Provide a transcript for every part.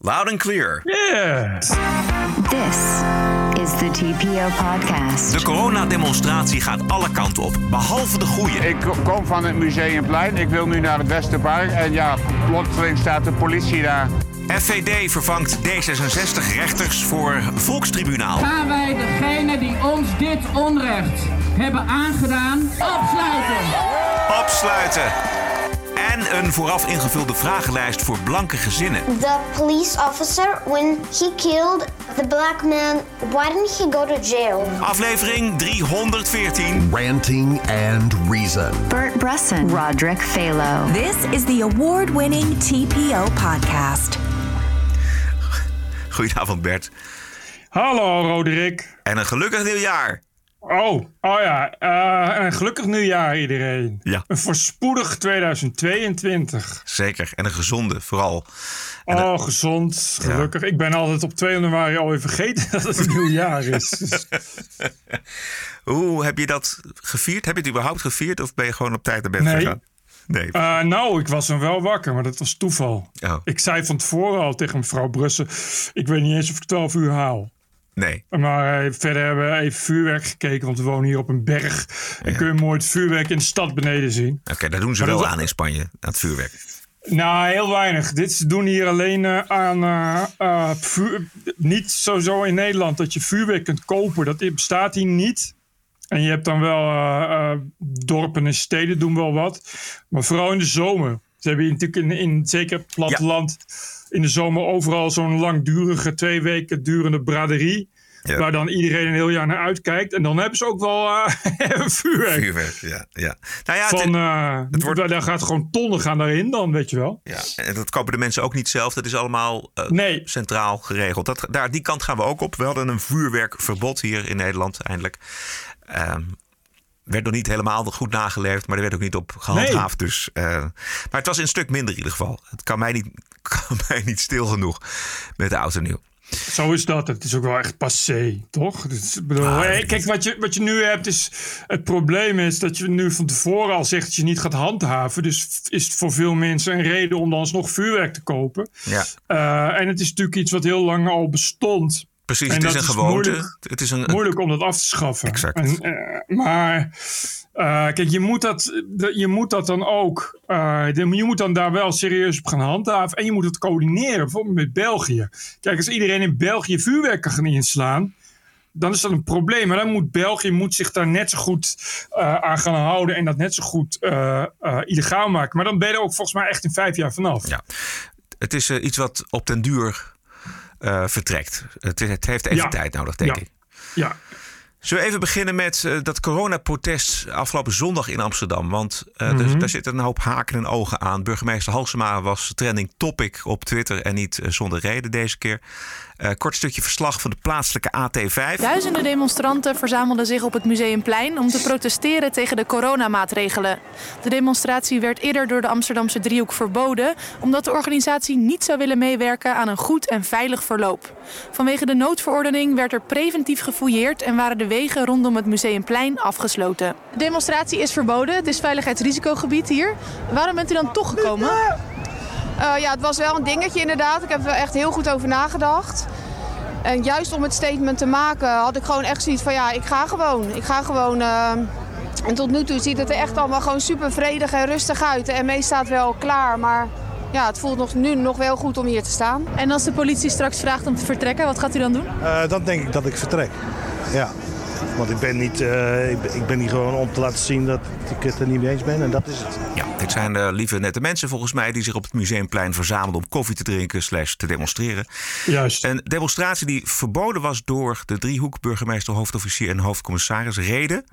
Loud and clear. Yeah. This is the TPO podcast. De coronademonstratie gaat alle kanten op, behalve de goede. Ik kom van het Museumplein. Ik wil nu naar het Westerpark. En ja, plotseling staat de politie daar. FVD vervangt D66 rechters voor Volkstribunaal. gaan wij degene die ons dit onrecht hebben aangedaan opsluiten. Opsluiten. En een vooraf ingevulde vragenlijst voor blanke gezinnen. The police officer, when he killed the black man, why didn't he go to jail? Aflevering 314. Ranting and Reason. Bert Bresson, Roderick Phalo. This is the award winning TPO podcast. Goedenavond Bert. Hallo Roderick. En een gelukkig nieuwjaar. Oh, oh ja. eh, een gelukkig nieuwjaar iedereen. Ja. Een voorspoedig 2022. Zeker. En een gezonde vooral. Oh, gezond, gelukkig. Ik ben altijd op 2 januari alweer vergeten dat het een nieuw jaar is. Hoe heb je dat gevierd? Heb je het überhaupt gevierd of ben je gewoon op tijd naar bed Nee. gegaan? Nee. eh, nou, ik was hem wel wakker, maar dat was toeval. Oh. Ik zei van tevoren al tegen mevrouw Brussen... ik weet niet eens of ik 12 uur haal. Nee. Maar eh, verder hebben we even vuurwerk gekeken, want we wonen hier op een berg. En kun je mooi het vuurwerk in de stad beneden zien. Oké, daar doen ze Maar wel dat- aan in Spanje, aan het vuurwerk. Nou, heel weinig. Dit ze doen hier alleen eh, aan eh, vuur. Niet sowieso in Nederland dat je vuurwerk kunt kopen. Dat bestaat hier niet. En je hebt dan wel dorpen en steden doen wel wat. Maar vooral in de zomer. Ze hebben hier natuurlijk in, in zeker het platteland in de zomer overal zo'n langdurige, twee weken durende braderie. Ja. Waar dan iedereen een heel jaar naar uitkijkt. En dan hebben ze ook wel eh, vuurwerk. Vuurwerk, ja. ja. Nou ja, het- Van, eh, het wordt- daar gaat gewoon tonnen gaan daarin dan, weet je wel. ja, en dat kopen de mensen ook niet zelf. Dat is allemaal eh, Nee. centraal geregeld. Dat, daar, die kant gaan we ook op. We hadden een vuurwerkverbod hier in Nederland eindelijk. Ehm werd nog niet helemaal goed nageleefd, maar er werd ook niet op gehandhaafd. Dus, eh, maar het was een stuk minder in ieder geval. Het kan mij niet, kan mij niet stil genoeg met de en nieuw. Zo is dat. Het is ook wel echt passé, toch? Dus, ik bedoel, Ah, hey, kijk, wat je, wat je nu hebt is... Het probleem is dat je nu van tevoren al zegt dat je niet gaat handhaven. Dus is het voor veel mensen een reden om dan alsnog vuurwerk te kopen. Ja, Eh, en het is natuurlijk iets wat heel lang al bestond. Precies. En het is een is gewoonte. moeilijk. het is een, Moeilijk om dat af te schaffen. Exact. En, eh, maar eh, kijk, je moet, dat, je moet dat dan ook. eh, je moet dan daar wel serieus op gaan handhaven. En je moet het coördineren, bijvoorbeeld met België. Kijk, als iedereen in België vuurwerk kan gaan inslaan. Dan is dat een probleem. Maar dan moet België moet zich daar net zo goed aan gaan houden. En dat net zo goed illegaal maken. Maar dan ben je er ook volgens mij echt in vijf jaar vanaf. Ja. Het is iets wat op den duur vertrekt. Het, het heeft even tijd nodig, denk Ja. ik. Ja, Zullen we even beginnen met eh, dat coronaprotest afgelopen zondag in Amsterdam? Want eh, Mhm. er- daar zitten een hoop haken en ogen aan. Burgemeester Halsema was trending topic op Twitter en niet eh, zonder reden deze keer. Eh, kort stukje verslag van de plaatselijke AT5. Duizenden demonstranten verzamelden zich op het Museumplein om te protesteren tegen de coronamaatregelen. De demonstratie werd eerder door de Amsterdamse driehoek verboden, omdat de organisatie niet zou willen meewerken aan een goed en veilig verloop. Vanwege de noodverordening werd er preventief gefouilleerd en waren de wegen rondom het Museumplein afgesloten. De demonstratie is verboden, het is veiligheidsrisicogebied hier. Waarom bent u dan toch gekomen? Eh, ja, het was wel een dingetje inderdaad. Ik heb er wel echt heel goed over nagedacht. En juist om het statement te maken had ik gewoon echt zoiets van ja, ik ga gewoon. Ik ga gewoon. eh, En tot nu toe ziet het er echt allemaal gewoon super vredig en rustig uit. De ME staat wel klaar, maar ja, het voelt nog, nu nog wel goed om hier te staan. En als de politie straks vraagt om te vertrekken, wat gaat u dan doen? Eh, dan denk ik dat ik vertrek. Ja. Want ik ben, niet, eh, ik, ben, ik ben hier gewoon om te laten zien dat ik het er niet mee eens ben. En dat is het. Ja, dit zijn de lieve nette mensen volgens mij die zich op het Museumplein verzamelden om koffie te drinken slash te demonstreren. juist. Een demonstratie die verboden was door de driehoek, burgemeester, hoofdofficier en hoofdcommissaris. Reden.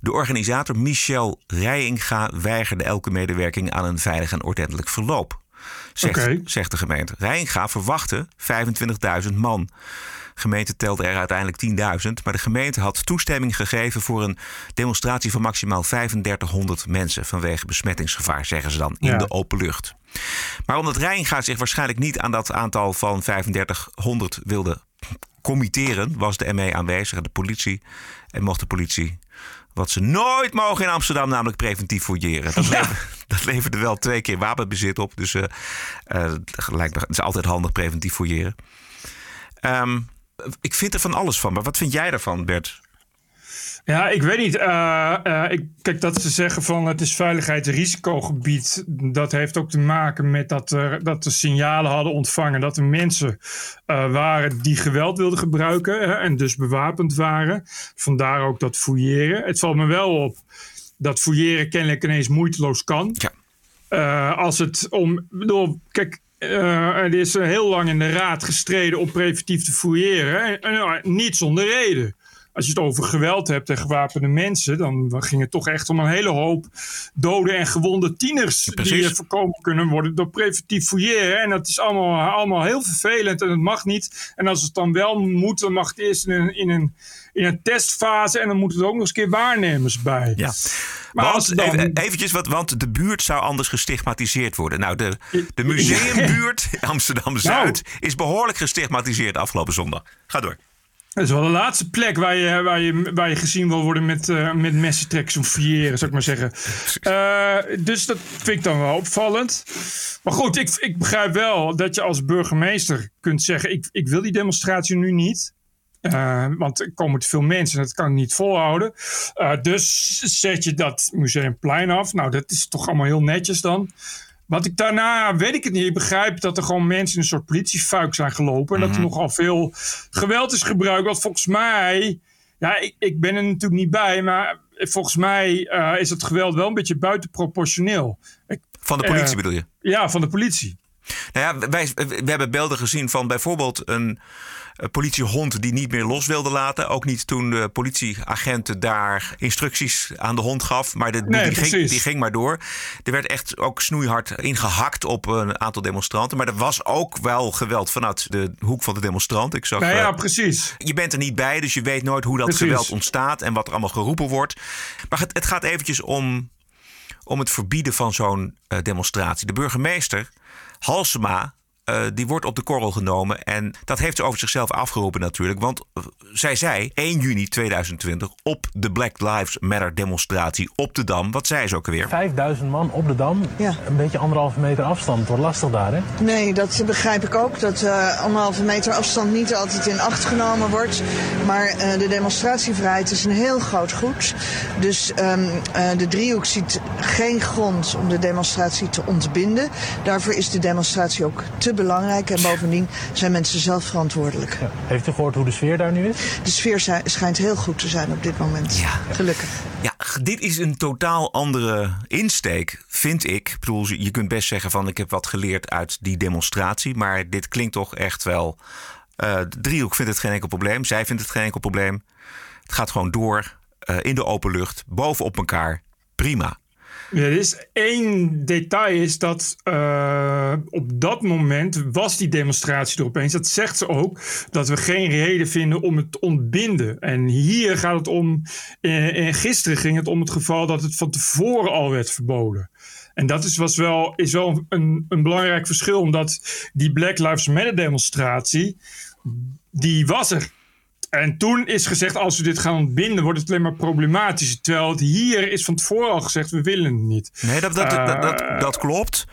De organisator Michel Rijinga weigerde elke medewerking aan een veilig en ordentelijk verloop. Zegt, Oké. zegt de gemeente. Rijinga verwachtte 25.000 man. Gemeente telde er uiteindelijk 10.000. Maar de gemeente had toestemming gegeven voor een demonstratie van maximaal 3500 mensen. Vanwege besmettingsgevaar, zeggen ze dan, in Ja. de open lucht. Maar omdat Rijnga zich waarschijnlijk niet aan dat aantal van 3500 wilde committeren, was de ME aanwezig en de politie. En mocht de politie, wat ze nooit mogen in Amsterdam, namelijk preventief fouilleren. Dat, leverde, dat leverde wel twee keer wapenbezit op. Dus uh, uh, het is altijd handig preventief fouilleren. Um, ik vind er van alles van, maar wat vind jij daarvan, Bert? Ja, ik weet niet. Uh, uh, ik, kijk, dat ze zeggen van het is veiligheidsrisicogebied. Dat heeft ook te maken met dat, er, dat de signalen hadden ontvangen dat er mensen uh, waren die geweld wilden gebruiken. Hè, en dus bewapend waren. Vandaar ook dat fouilleren. Het valt me wel op dat fouilleren kennelijk ineens moeiteloos kan. Ja. als het om. Bedoel, kijk, uh, er is heel lang in de raad gestreden om preventief te fouilleren. En, en, niet zonder reden als je het over geweld hebt en gewapende mensen, dan ging het toch echt om een hele hoop dode en gewonde tieners die voorkomen kunnen worden door preventief fouilleren. En dat is allemaal, allemaal heel vervelend en het mag niet. En als het dan wel moet, dan mag het eerst in een, in een, in een testfase en dan moeten er ook nog eens een keer waarnemers bij. Ja. Maar want, dan... even, eventjes, wat, want de buurt zou anders gestigmatiseerd worden. Nou, de, de museumbuurt Amsterdam-Zuid nou. is behoorlijk gestigmatiseerd afgelopen zondag. Ga door. Dat is wel de laatste plek waar je, waar je, waar je gezien wil worden met, uh, met messentrekkers of vieren, zou ik maar zeggen. Uh, dus dat vind ik dan wel opvallend. Maar goed, ik, ik begrijp wel dat je als burgemeester kunt zeggen: ik, ik wil die demonstratie nu niet. Uh, want er komen te veel mensen en dat kan ik niet volhouden. dus zet je dat museumplein af. Nou, dat is toch allemaal heel netjes dan. Wat ik daarna, weet ik het niet. Ik begrijp dat er gewoon mensen in een soort politiefuik zijn gelopen. En dat er mhm. nogal veel geweld is gebruikt. Want volgens mij, ja, ik, ik ben er natuurlijk niet bij. Maar volgens mij uh, is het geweld wel een beetje buitenproportioneel. Ik, van de politie bedoel je? Ja, van de politie. Nou ja, wij, we hebben beelden gezien van bijvoorbeeld een politiehond die niet meer los wilde laten. Ook niet toen de politieagenten daar instructies aan de hond gaf. Maar de, die, ging, die, ging, maar door. Er werd echt ook snoeihard ingehakt op een aantal demonstranten. Maar er was ook wel geweld vanuit de hoek van de demonstranten. Ik zag, nou ja, precies. Je bent er niet bij, dus je weet nooit hoe dat geweld ontstaat en wat er allemaal geroepen wordt. Maar het, het gaat eventjes om, om het verbieden van zo'n uh, demonstratie. De burgemeester, Halsema, uh, die wordt op de korrel genomen. En dat heeft ze over zichzelf afgeroepen natuurlijk. Want uh, zij zei 1 juni 2020 op de Black Lives Matter demonstratie op de Dam. Wat zei ze ook alweer? 5000 man op de Dam. Ja. Een beetje anderhalve meter afstand. Wordt lastig daar, hè? Nee, dat begrijp ik ook. Dat uh, anderhalve meter afstand niet altijd in acht genomen wordt. Maar de demonstratievrijheid is een heel groot goed. Dus um, de driehoek ziet geen grond om de demonstratie te ontbinden. Daarvoor is de demonstratie ook te belangrijk. En bovendien zijn mensen zelf verantwoordelijk. Ja. Heeft u gehoord hoe de sfeer daar nu is? De sfeer schijnt heel goed te zijn op dit moment. Ja. Gelukkig. Ja, dit is een totaal andere insteek, vind ik. Ik bedoel, je kunt best zeggen van ik heb wat geleerd uit die demonstratie. Maar dit klinkt toch echt wel... Uh, de driehoek vindt het geen enkel probleem. Zij vindt het geen enkel probleem. Het gaat gewoon door uh, in de open lucht, bovenop elkaar. Prima. Er is één detail is dat uh, op dat moment was die demonstratie er opeens. Dat zegt ze ook dat we geen reden vinden om het te ontbinden. En hier gaat het om. En gisteren ging het om het geval dat het van tevoren al werd verboden. En dat is, was wel, is wel een, een belangrijk verschil, omdat die Black Lives Matter demonstratie, die was er. En toen is gezegd, als we dit gaan ontbinden, wordt het alleen maar problematisch. Terwijl het hier is van tevoren al gezegd, we willen het niet. Nee, dat, dat, dat, dat, eh, dat klopt.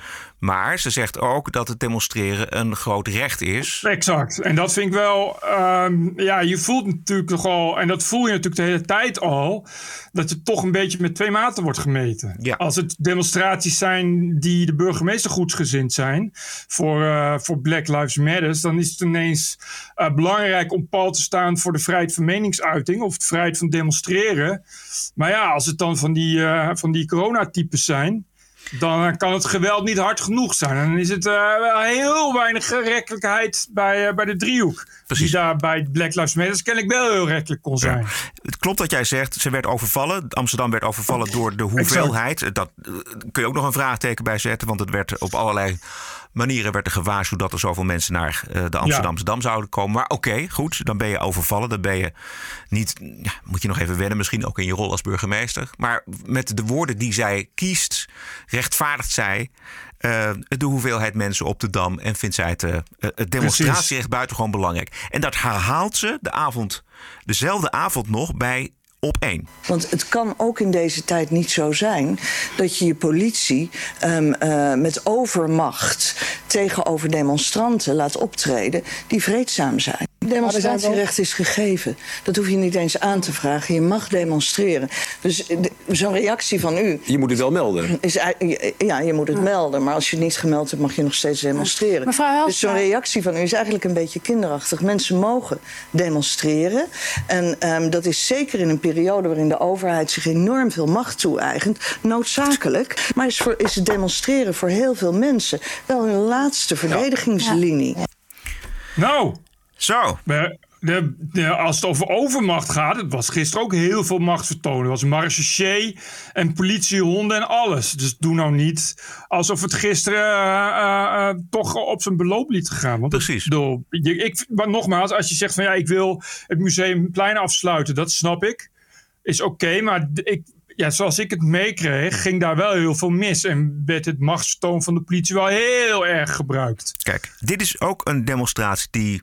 Maar ze zegt ook dat het demonstreren een groot recht is. Exact. En dat vind ik wel. Um, ja, je voelt natuurlijk nogal. En dat voel je natuurlijk de hele tijd al. Dat het toch een beetje met twee maten wordt gemeten. Ja. Als het demonstraties zijn die de burgemeester goedsgezind zijn. Voor, uh, voor Black Lives Matter. Dan is het ineens uh, belangrijk om pal te staan voor de vrijheid van meningsuiting. Of de vrijheid van demonstreren. Maar ja, als het dan van die, uh, van die coronatypes zijn dan kan het geweld niet hard genoeg zijn. Dan is het uh, wel heel weinig rechtelijkheid bij, uh, bij de driehoek. Precies. Die daar bij Black Lives Matter kennelijk wel heel rechtelijk kon zijn. Ja. Het klopt wat jij zegt. Ze werd overvallen. Amsterdam werd overvallen door de hoeveelheid. Dat uh, kun je ook nog een vraagteken bij zetten. Want het werd op allerlei manieren werd er gewaarschuwd dat er zoveel mensen naar uh, de Amsterdamse Dam zouden komen. Maar oké, goed, dan ben je overvallen. Dan ben je niet, ja, moet je nog even wennen, misschien ook in je rol als burgemeester. Maar met de woorden die zij kiest, rechtvaardigt zij uh, de hoeveelheid mensen op de Dam en vindt zij het, uh, het demonstratierecht buitengewoon belangrijk. En dat herhaalt ze de avond, dezelfde avond nog bij op één. Want het kan ook in deze tijd niet zo zijn dat je je politie um, uh, met overmacht tegenover demonstranten laat optreden die vreedzaam zijn. Demonstratierecht is gegeven. Dat hoef je niet eens aan te vragen. Je mag demonstreren. Dus zo'n reactie van u. Je moet het wel melden. Is, ja, je moet het melden. Maar als je het niet gemeld hebt, mag je nog steeds demonstreren. Mevrouw dus zo'n reactie van u is eigenlijk een beetje kinderachtig. Mensen mogen demonstreren. En um, dat is zeker in een periode waarin de overheid zich enorm veel macht toe-eigent, noodzakelijk. Maar is, voor, is het demonstreren voor heel veel mensen wel hun laatste verdedigingslinie. Ja. Nou, zo. De, de, de, als het over overmacht gaat, het was gisteren ook heel veel machtsvertonen. Er was marechaussee en politiehonden en alles. Dus doe nou niet alsof het gisteren uh, uh, uh, toch op zijn beloop liet gaan. Want Precies. Het, ik, maar nogmaals, als je zegt van ja, ik wil het museumplein afsluiten, dat snap ik. Is oké, maar ik, ja, zoals ik het meekreeg, ging daar wel heel veel mis. En werd het machtsvertoon van de politie wel heel erg gebruikt. Kijk, dit is ook een demonstratie die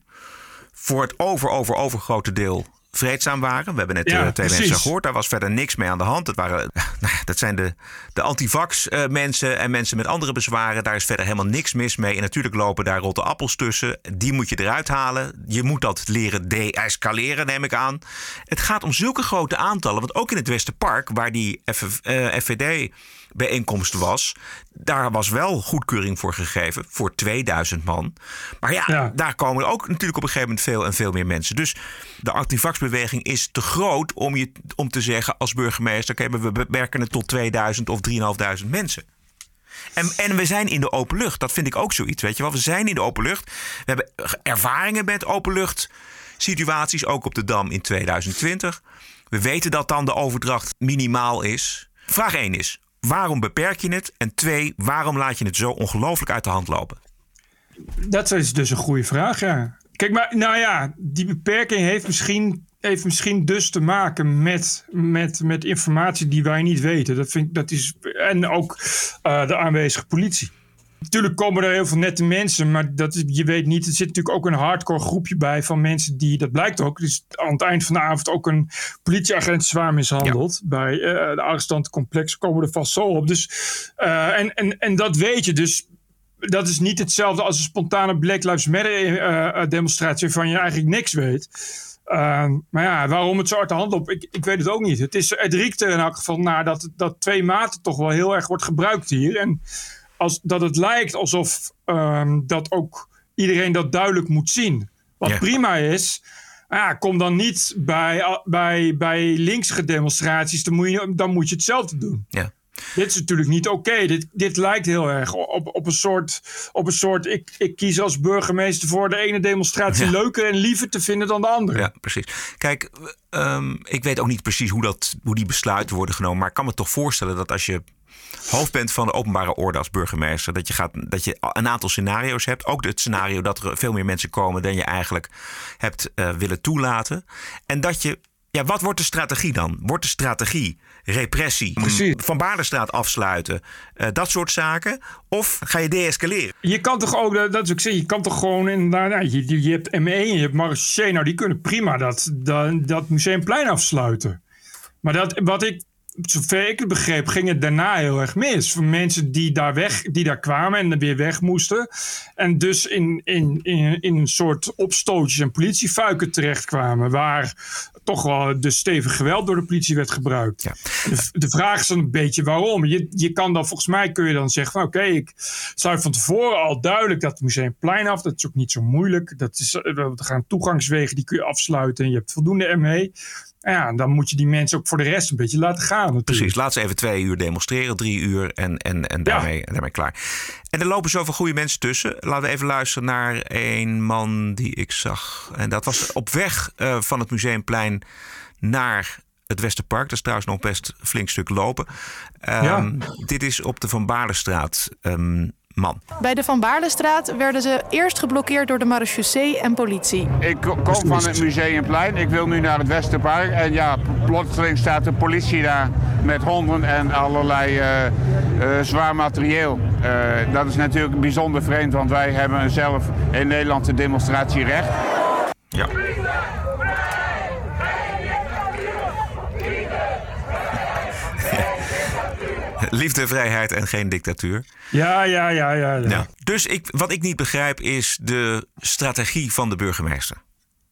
voor het over, over, overgrote deel vreedzaam waren. We hebben net ja, uh, twee precies. mensen gehoord. Daar was verder niks mee aan de hand. Het waren, nou, dat zijn de, de antivax uh, mensen en mensen met andere bezwaren. Daar is verder helemaal niks mis mee. En natuurlijk lopen daar rotte appels tussen. Die moet je eruit halen. Je moet dat leren de-escaleren, neem ik aan. Het gaat om zulke grote aantallen. Want ook in het Westerpark, waar die uh, FVD bijeenkomst was. Daar was wel goedkeuring voor gegeven, voor 2000 man. Maar ja, ja, daar komen ook natuurlijk op een gegeven moment veel en veel meer mensen. Dus de antivaxbeweging is te groot om, je, om te zeggen als burgemeester... oké, we beperken het tot 2000 of 3.500 mensen. En, en we zijn in de open lucht. Dat vind ik ook zoiets, weet je wel. We zijn in de open lucht. We hebben ervaringen met openlucht situaties, ook op de Dam in 2020. We weten dat dan de overdracht minimaal is. Vraag 1 is, waarom beperk je het? En twee, waarom laat je het zo ongelooflijk uit de hand lopen? Dat is dus een goede vraag, ja. Kijk, maar nou ja, die beperking heeft misschien, heeft misschien dus te maken met, met, met informatie die wij niet weten. Dat vind, dat is, en ook uh, de aanwezige politie. Natuurlijk komen er heel veel nette mensen, maar dat, je weet niet. Er zit natuurlijk ook een hardcore groepje bij van mensen die, dat blijkt ook, dus aan het eind van de avond ook een politieagent zwaar mishandeld. Ja. Bij uh, de arrestantencomplex komen er vast zo op. Dus, uh, en, en, en dat weet je. Dus dat is niet hetzelfde als een spontane Black Lives Matter uh, demonstratie waarvan je eigenlijk niks weet. Uh, maar ja, waarom het zo uit de hand loopt, ik, ik weet het ook niet. Het, is, het riekt er in elk geval naar dat, dat twee maten toch wel heel erg wordt gebruikt hier. En als, dat het lijkt alsof um, dat ook iedereen dat duidelijk moet zien. Wat ja. prima is, ja, kom dan niet bij, bij, bij linkse demonstraties, dan moet, je, dan moet je hetzelfde doen. Ja. Dit is natuurlijk niet oké. Okay. Dit, dit lijkt heel erg op, op een soort. Op een soort ik, ik kies als burgemeester voor de ene demonstratie ja. leuker en liever te vinden dan de andere. Ja, precies. Kijk, um, ik weet ook niet precies hoe, dat, hoe die besluiten worden genomen. Maar ik kan me toch voorstellen dat als je hoofd bent van de openbare orde als burgemeester. Dat je, gaat, dat je een aantal scenario's hebt. Ook het scenario dat er veel meer mensen komen dan je eigenlijk hebt uh, willen toelaten. En dat je. Ja, wat wordt de strategie dan? Wordt de strategie repressie, Precies. van Baardenstraat afsluiten, uh, dat soort zaken? Of ga je deescaleren? Je kan toch ook, dat is ook zeggen, je kan toch gewoon inderdaad, nou, je, je hebt ME en je hebt Marseille, nou die kunnen prima dat, dat, dat museumplein afsluiten. Maar dat, wat ik zover ik het begreep, ging het daarna heel erg mis. Voor mensen die daar, weg, die daar kwamen en weer weg moesten. En dus in, in, in, in een soort opstootjes en politiefuiken terechtkwamen. Waar toch wel de stevig geweld door de politie werd gebruikt. Ja. De, de, vraag is dan een beetje waarom. Je, je kan dan, volgens mij kun je dan zeggen van oké, okay, ik sluit van tevoren al duidelijk dat het museumplein af. Dat is ook niet zo moeilijk. Dat is, er gaan toegangswegen, die kun je afsluiten. En je hebt voldoende ME. Ja, dan moet je die mensen ook voor de rest een beetje laten gaan. Natuurlijk. Precies, laat ze even twee uur demonstreren, drie uur en, en, en daarmee, ja. daarmee klaar. En er lopen zoveel goede mensen tussen. Laten we even luisteren naar een man die ik zag. En dat was op weg uh, van het Museumplein naar het Westerpark. Dat is trouwens nog best een flink stuk lopen. Um, ja. Dit is op de Van Baarlestraat. Um, Man. Bij de Van Baarlestraat werden ze eerst geblokkeerd door de marechaussee en politie. Ik kom van het Museumplein. Ik wil nu naar het Westerpark. En ja, plotseling staat de politie daar met honden en allerlei uh, uh, zwaar materieel. Uh, dat is natuurlijk bijzonder vreemd, want wij hebben zelf in Nederland een demonstratierecht. Ja. Liefde, vrijheid en geen dictatuur. Ja, ja, ja, ja. ja. ja. Dus ik, wat ik niet begrijp is de strategie van de burgemeester.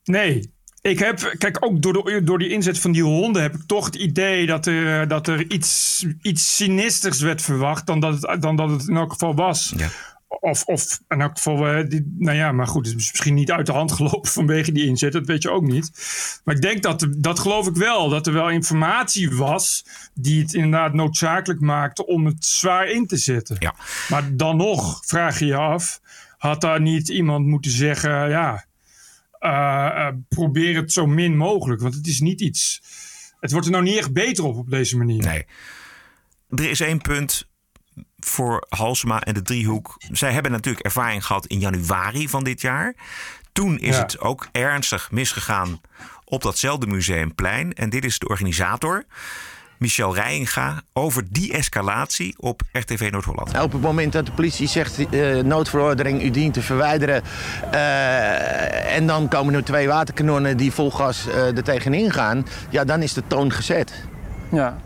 Nee, ik heb, kijk, ook door, de, door die inzet van die honden heb ik toch het idee dat er, dat er iets, iets sinisters werd verwacht dan dat het, dan dat het in elk geval was. Ja. Of, of in elk geval, uh, die, nou ja, maar goed, het is misschien niet uit de hand gelopen vanwege die inzet, dat weet je ook niet. Maar ik denk dat, dat geloof ik wel, dat er wel informatie was die het inderdaad noodzakelijk maakte om het zwaar in te zetten. Ja. Maar dan nog vraag je je af, had daar niet iemand moeten zeggen, ja, uh, uh, probeer het zo min mogelijk, want het is niet iets, het wordt er nou niet echt beter op op deze manier. Nee. Er is één punt voor Halsema en de driehoek. Zij hebben natuurlijk ervaring gehad in januari van dit jaar. Toen is Ja. het ook ernstig misgegaan op datzelfde museumplein. En dit is de organisator, Michel Rijinga, over die escalatie op RTV Noord-Holland. Op het moment dat de politie zegt eh, noodverordening, u dient te verwijderen. eh, en dan komen er twee waterkanonnen die vol gas eh er tegenin gaan. Ja, dan is de toon gezet. Ja.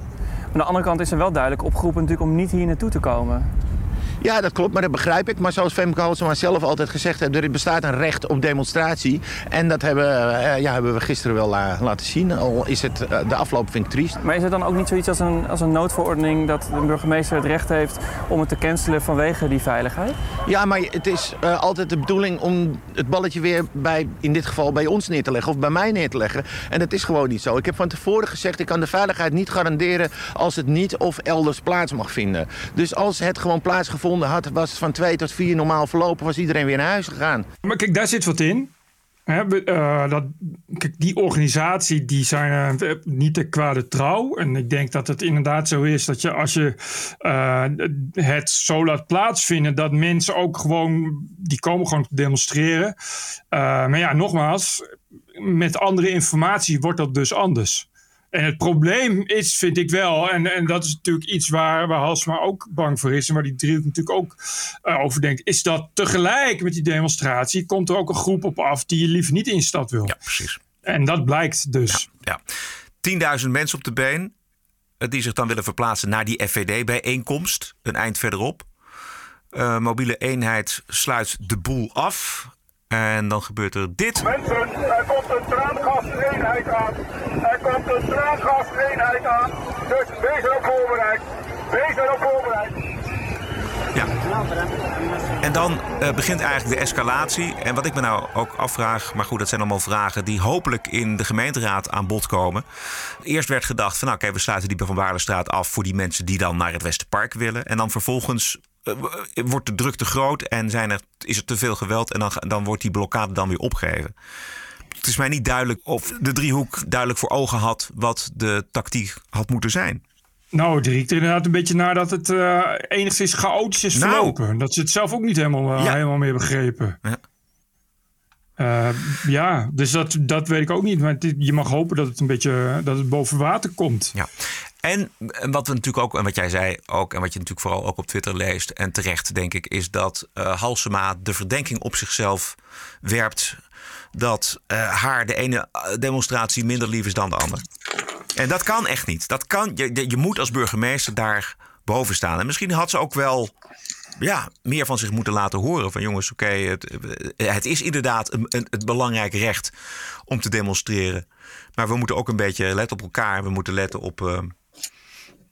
Aan de andere kant is er wel duidelijk opgeroepen natuurlijk om niet hier naartoe te komen. Ja, dat klopt, maar dat begrijp ik. Maar zoals Femke Halsema zelf altijd gezegd heeft... er bestaat een recht op demonstratie. En dat hebben, eh, ja, hebben we gisteren wel la- laten zien. Al is het, eh, de afloop vind ik triest. Maar is er dan ook niet zoiets als een, als een noodverordening dat de burgemeester het recht heeft om het te cancelen vanwege die veiligheid? Ja, maar het is eh, altijd de bedoeling om het balletje weer bij, in dit geval bij ons neer te leggen of bij mij neer te leggen. En dat is gewoon niet zo. Ik heb van tevoren gezegd, ik kan de veiligheid niet garanderen als het niet of elders plaats mag vinden. Dus als het gewoon plaatsgevonden had, was het van twee tot vier normaal verlopen, was iedereen weer naar huis gegaan. Maar kijk, daar zit wat in. Eh, dat, die organisatie die zijn eh, niet te kwade trouw. En ik denk dat het inderdaad zo is dat je als je eh, het zo laat plaatsvinden, dat mensen ook gewoon, die komen gewoon te demonstreren. Maar ja, nogmaals, met andere informatie wordt dat dus anders. En het probleem is, vind ik wel, en, en dat is natuurlijk iets waar, waar Halsma ook bang voor is en waar die driehoek natuurlijk ook eh, over denkt, is dat tegelijk met die demonstratie komt er ook een groep op af die je liever niet in de stad wil. Ja, precies. En dat blijkt dus. Ja. 10.000 mensen op de been eh, die zich dan willen verplaatsen naar die FVD-bijeenkomst, een eind verderop. Eh, mobiele eenheid sluit de boel af. En dan gebeurt er dit. Mensen, er komt een traangaseenheid aan. Komt een traangaseenheid aan. Dus wees erop voorbereid. Wees erop voorbereid. Ja. En dan eh, begint eigenlijk de escalatie. En wat ik me nou ook afvraag, maar goed, dat zijn allemaal vragen die hopelijk in de gemeenteraad aan bod komen. Eerst werd gedacht van, nou, oké, we sluiten die Van Baarlestraat af voor die mensen die dan naar het Westerpark willen. En dan vervolgens eh, wordt de druk te groot en zijn er, is er te veel geweld en dan, dan wordt die blokkade dan weer opgeheven. Het is mij niet duidelijk of de driehoek duidelijk voor ogen had wat de tactiek had moeten zijn. Nou, het riekt er inderdaad een beetje naar dat het eh, enigszins chaotisch is Nou. verlopen. Dat ze het zelf ook niet helemaal, eh, Ja. helemaal meer begrepen. Ja. Eh, ja, dus dat, dat weet ik ook niet. Maar je mag hopen dat het een beetje dat het boven water komt. Ja. En en wat we natuurlijk ook, en wat jij zei ook, en wat je natuurlijk vooral ook op Twitter leest, en terecht denk ik, is dat eh Halsema de verdenking op zichzelf werpt dat eh, haar de ene eh, demonstratie minder lief is dan de andere. En dat kan echt niet. Dat kan, je, je- moet als burgemeester daar boven staan. En misschien had ze ook wel ja, meer van zich moeten laten horen. Van jongens, oké, het, het is inderdaad een, een, het belangrijk recht om te demonstreren. Maar we moeten ook een beetje letten op elkaar. We moeten letten op eh,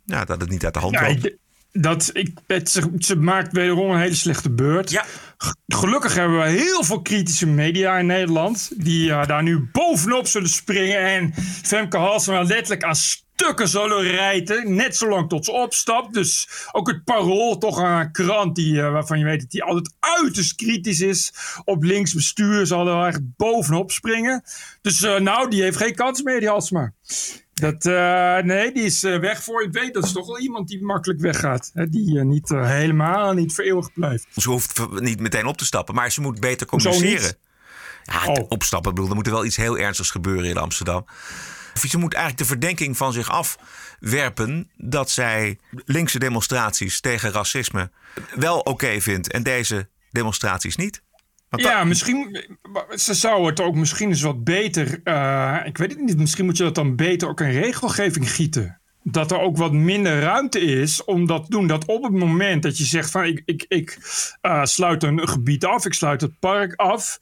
ja, dat het niet uit de hand loopt. Dat, ik, het, ze, maakt wederom een hele slechte beurt. Gelukkig hebben we heel veel kritische media in Nederland. Die eh, daar nu bovenop zullen springen. En Femke Halsema letterlijk aan stukken zullen rijten. Net zolang tot ze opstapt. Dus ook het parool, toch een krant die, eh, waarvan je weet dat die altijd uiterst kritisch is. Op links bestuur zal er wel echt bovenop springen. Dus eh, nou, die heeft geen kans meer, die Halsema. Dat, eh, nee, die is eh, weg voor je het weet. Dat is toch wel iemand die makkelijk weggaat. Hè? Die eh, niet helemaal niet voor eeuwig blijft. Ze hoeft niet meteen op te stappen, maar ze moet beter communiceren. Ja, het opstappen, ik bedoel, er moet er wel iets heel ernstigs gebeuren in Amsterdam. Of Ze moet eigenlijk de verdenking van zich afwerpen dat zij linkse demonstraties tegen racisme wel oké vindt en deze demonstraties niet. Ja, misschien. Ze zou het ook misschien eens wat beter. eh, ik weet het niet. Misschien moet je dat dan beter ook in regelgeving gieten. dat er ook wat minder ruimte is om dat te doen. Dat op het moment dat je zegt van ik, ik, ik uh, sluit een gebied af, ik sluit het park af.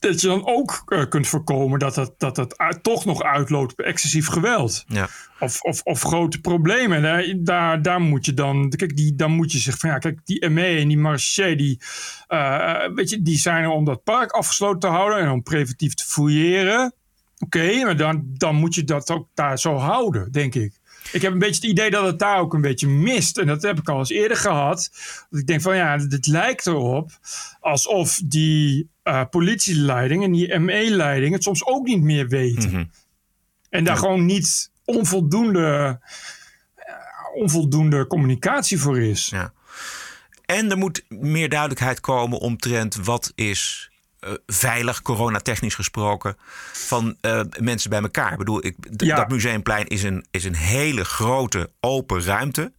Dat je dan ook uh, kunt voorkomen dat het, dat het uit, toch nog uitloopt op excessief geweld. Ja. Of, of, of grote problemen. Daar, daar, daar moet je dan. Kijk, die, dan moet je zeggen van ja, kijk, die ME en die Marché, die, uh, weet je, die zijn er om dat park afgesloten te houden en om preventief te fouilleren. Oké, okay, maar dan, dan moet je dat ook daar zo houden, denk ik. Ik heb een beetje het idee dat het daar ook een beetje mist. En dat heb ik al eens eerder gehad. Dat ik denk van ja, het lijkt erop alsof die uh, politieleiding en die ME-leiding het soms ook niet meer weten. Mm-hmm. En daar ja. gewoon niet onvoldoende, uh, onvoldoende communicatie voor is. Ja. En er moet meer duidelijkheid komen omtrent wat is uh, veilig, coronatechnisch gesproken, van uh, mensen bij elkaar. Ik bedoel, ik, Ja. dat museumplein is een, is een hele grote open ruimte.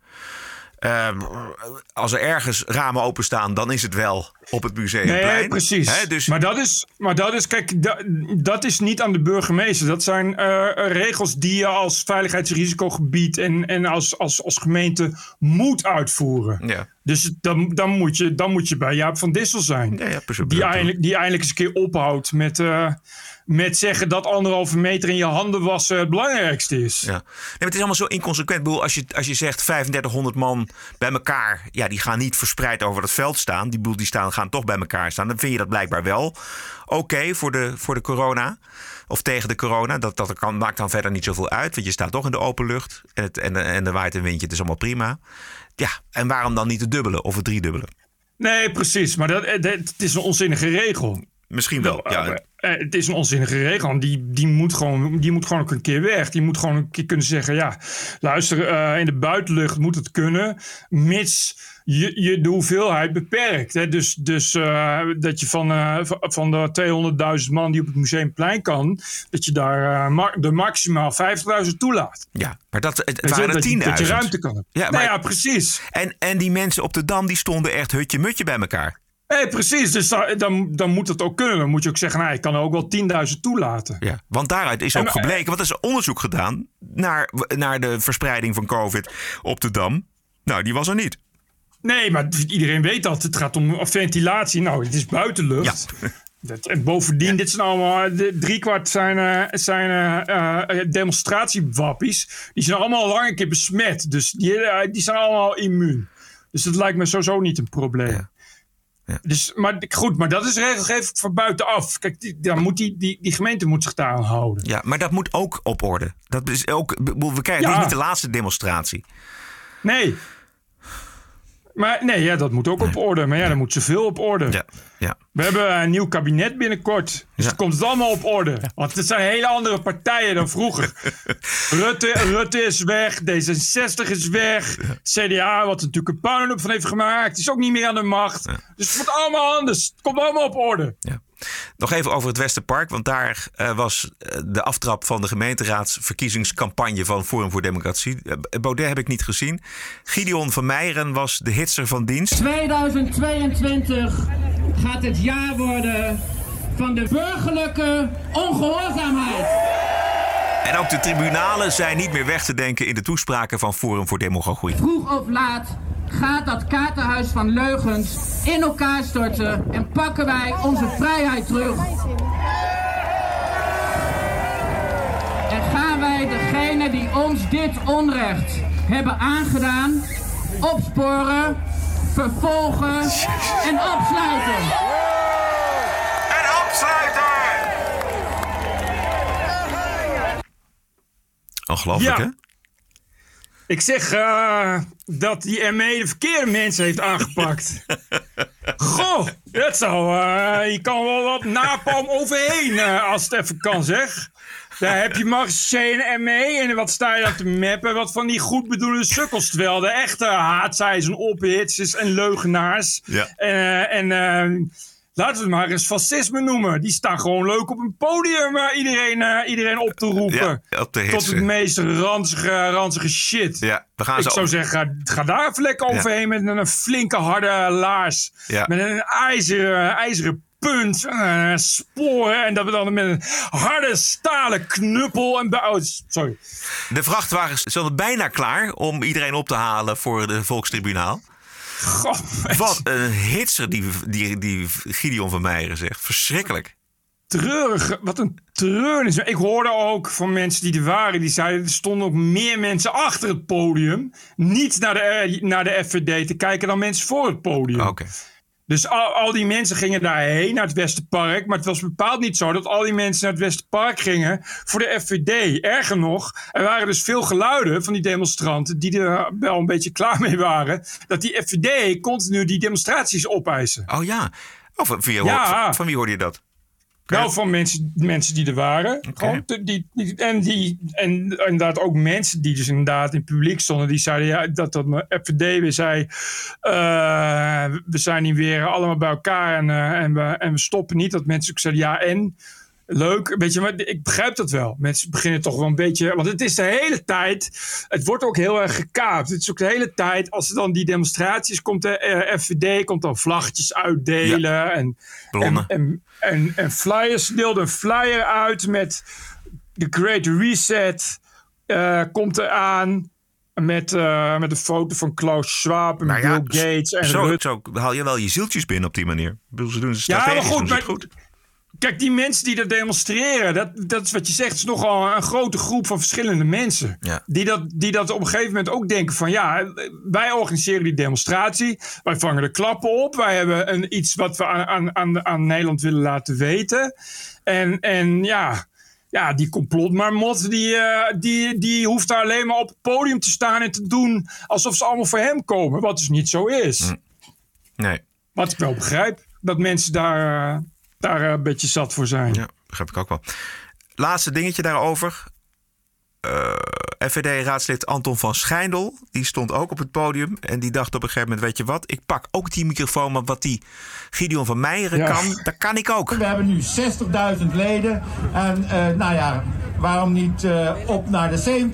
Als er ergens ramen openstaan, dan is het wel op het museumplein. Nee, precies. Dus Maar dat is, maar dat is kijk, dat, dat is niet aan de burgemeester. Dat zijn eh, regels die je als veiligheidsrisicogebied en, en als, als, als gemeente moet uitvoeren. ja. Dus dan, dan, moet je, dan moet je bij Jaap van Dissel zijn. Ja, ja, precies. die, eindelijk, die eindelijk eens een keer ophoudt met, eh, met zeggen dat anderhalve meter in je handen wassen het belangrijkste is. Ja. Nee, het is allemaal zo inconsequent. Ik bedoel, als, je, als je zegt 3500 man bij elkaar, ja, die gaan niet verspreid over het veld staan. Die, bedoel, die staan, gaan toch bij elkaar staan. Dan vind je dat blijkbaar wel oké voor, de, voor de corona. Of tegen de corona. Dat, dat kan, maakt dan verder niet zoveel uit. Want je staat toch in de open lucht. En, en, en er waait een windje. Het is allemaal prima. Ja, en waarom dan niet het dubbele of het driedubbele? Nee, precies. Maar dat, dat, het is een onzinnige regel. Misschien wel, ja. Eh, het is een onzinnige regel. Die, die, moet gewoon, die moet gewoon ook een keer weg. Die moet gewoon een keer kunnen zeggen: ja, luister, uh, in de buitenlucht moet het kunnen, mits je, je de hoeveelheid beperkt. Hè? Dus, dus uh, dat je van, uh, van de 200.000 man die op het museumplein kan, dat je daar ma de maximaal 50.000 toelaat. Ja, maar dat, het waren dat, je- er 10.000. dat je ruimte kan. Ja, Nou maar, ja, precies. en, en die mensen op de dam die stonden echt hutje-mutje bij elkaar. Nee, precies. Dus da- dan, dan moet het ook kunnen. Dan moet je ook zeggen, nou, ik kan er ook wel 10.000 toelaten. Ja, want daaruit is ook eh, gebleken, want er is onderzoek gedaan naar, naar de verspreiding van COVID op de dam. Nou, die was er niet. Nee, maar iedereen weet dat. Het gaat om ventilatie. Nou, het is buitenlucht. Dat, en bovendien, dit zijn allemaal, de, driekwart zijn, eh, zijn eh, eh, demonstratiewappies. Die zijn allemaal al lang een keer besmet. Dus die, die zijn allemaal immuun. Dus dat lijkt me sowieso niet een probleem. Dus, maar goed, maar dat is regelgeving van buitenaf. Kijk, die, dan moet die, die, die gemeente moet zich daar aan houden. Ja, maar dat moet ook op orde. Dat is ook, we krijgen Ja. dit is niet de laatste demonstratie. Nee. Maar nee, ja, dat moet ook op orde. Maar ja, dan moet zoveel op orde. Ja, ja. We hebben een nieuw kabinet binnenkort. Dus dan komt het allemaal op orde. Want het zijn hele andere partijen dan vroeger. Rutte, Rutte is weg. D66 is weg. CDA, wat er natuurlijk een puinhoop van heeft gemaakt. is ook niet meer aan de macht. Dus het wordt allemaal anders. Het komt allemaal op orde. Nog even over het Westerpark, want daar eh, was eh, de aftrap van de gemeenteraadsverkiezingscampagne van Forum voor Democratie. Eh, Baudet heb ik niet gezien. Gideon van Meijeren was de hitser van dienst. 2022 gaat het jaar worden van de burgerlijke ongehoorzaamheid. En ook de tribunalen zijn niet meer weg te denken in de toespraken van Forum voor Democratie. Vroeg of laat gaat dat kaartenhuis van leugens in elkaar storten en pakken wij onze vrijheid terug. En gaan wij degene die ons dit onrecht hebben aangedaan opsporen, vervolgen en opsluiten. En opsluiten! Ongelooflijk, Ja. hè? Ik zeg eh, dat die ME de verkeerde mensen heeft aangepakt. Goh, dat zou. eh, je kan wel wat napalm overheen eh, als het even kan, zeg. Daar heb je Marseille en ME en wat sta je dan te mappen? Wat van die goedbedoelende sukkels. Terwijl de echte haatzijs en ophitsers en leugenaars. Ja. En laten we het maar eens fascisme noemen. Die staan gewoon leuk op een podium eh, iedereen, eh, iedereen op te roepen. Ja, op Tot het meest ranzige, ranzige shit. Ja, we gaan Ik zo zou zeggen, ga, ga daar even lekker Ja. overheen met een flinke harde laars. Ja. Met een ijzeren, ijzeren punt, eh, sporen. En dat we dan met een harde stalen knuppel. En, oh, sorry. De vrachtwagens stonden bijna klaar om iedereen op te halen voor de Volkstribunaal. God, Wat een hitser die, die, die Gideon van Meijeren zegt. Verschrikkelijk. treurig. Wat een treurnis. Ik hoorde ook van mensen die er waren. Die zeiden er stonden ook meer mensen achter het podium. Niet naar de, eh, naar de FVD te kijken dan mensen voor het podium. Oké. Dus al, al die mensen gingen daarheen, naar het Westerpark. Maar het was bepaald niet zo dat al die mensen naar het Westerpark gingen voor de FVD. Erger nog, er waren dus veel geluiden van die demonstranten die er wel een beetje klaar mee waren. Dat die FVD continu die demonstraties opeisen. Oh ja. Of van wie, Ja. van, van wie hoorde je dat? Nou, van mensen, mensen die er waren. Gewoon, die, die, en, die, en inderdaad ook mensen die dus inderdaad in het publiek stonden. Die zeiden ja, dat dat mijn FVD weer zei. eh, we zijn hier weer allemaal bij elkaar en, eh, en, we, en we stoppen niet. Dat mensen ook zeiden ja en. Leuk, weet je, maar ik begrijp dat wel. Mensen beginnen toch wel een beetje. Want het is de hele tijd. Het wordt ook heel erg gekaapt. Het is ook de hele tijd. Als er dan die demonstraties komt, de eh, FVD komt dan vlaggetjes uitdelen. En, en, en, en, en flyers. Ze deelden een flyer uit met de Great Reset. eh, komt eraan. Met, eh, met een foto van Klaus Schwab en Nou ja, Bill Gates en zo, Rutte. zo haal je wel je zieltjes binnen op die manier. Bedoel, ze doen ze Ja, maar goed, maar- goed. Kijk, die mensen die dat demonstreren, dat, dat is wat je zegt, is nogal een grote groep van verschillende mensen. Ja. Die, dat, die dat op een gegeven moment ook denken van ja, wij organiseren die demonstratie, wij vangen de klappen op, wij hebben een, iets wat we aan, aan, aan, Nederland willen laten weten. En, en ja, ja, die complotmarmot, die, eh, die, die hoeft daar alleen maar op het podium te staan en te doen alsof ze allemaal voor hem komen, wat dus niet zo is. Nee. Wat ik wel begrijp, dat mensen daar, eh, daar eh, een beetje zat voor zijn. Ja, begrijp ik ook wel. Laatste dingetje daarover. Eh, FVD-raadslid Anton van Schijndel, die stond ook op het podium. En die dacht op een gegeven moment, weet je wat, ik pak ook die microfoon, maar wat die Gideon van Meijeren Ja. kan, dat kan ik ook. We hebben nu 60.000 leden. En eh, nou ja, waarom niet eh, op naar de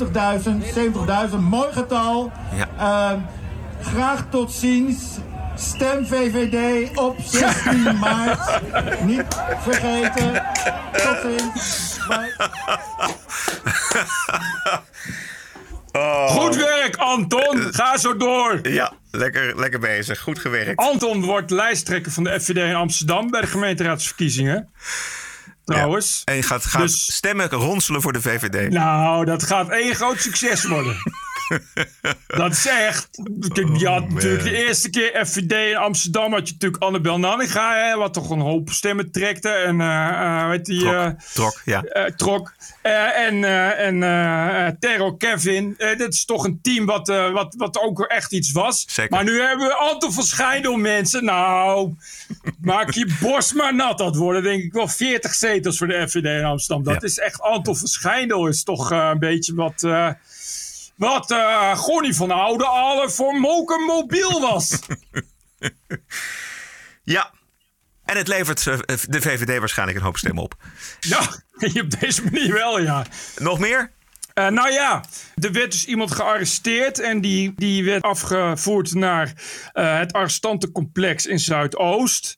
70.000? 70.000, mooi getal. Ja. Graag tot ziens. Stem VVD op 16 maart. Niet vergeten. Tot ziens. Bye. Goed werk, Anton. Ga zo door. Ja, lekker, lekker bezig. Goed gewerkt. Anton wordt lijsttrekker van de FVD in Amsterdam bij de gemeenteraadsverkiezingen. Trouwens. En je gaat, gaat Dus- stemmen ronselen voor de VVD. Nou, dat gaat één groot succes worden. dat is echt. Kijk, je had natuurlijk de eerste keer FVD in Amsterdam. had je natuurlijk Annabel Nanninga. Hè, wat toch een hoop stemmen trekte. En eh eh, weet die. eh, Trok, ja. trok. En en Terror Kevin. Dat is toch een team wat, wat, wat ook echt iets was. Zeker. Maar nu hebben we Anton van Schijndel, mensen. Nou, maak je borst maar nat. Dat worden denk ik wel 40 zetels voor de FVD in Amsterdam. Dat Ja. is echt Anton van Schijndel. Is toch een beetje wat... wat eh Gonnie van Oude Alle voor Moken mobiel was. Ja. En het levert eh, de VVD waarschijnlijk een hoop stemmen op. ja, op deze manier wel, ja. Nog meer? Eh, nou ja, er werd dus iemand gearresteerd en die, die werd afgevoerd naar het arrestantencomplex in Zuidoost.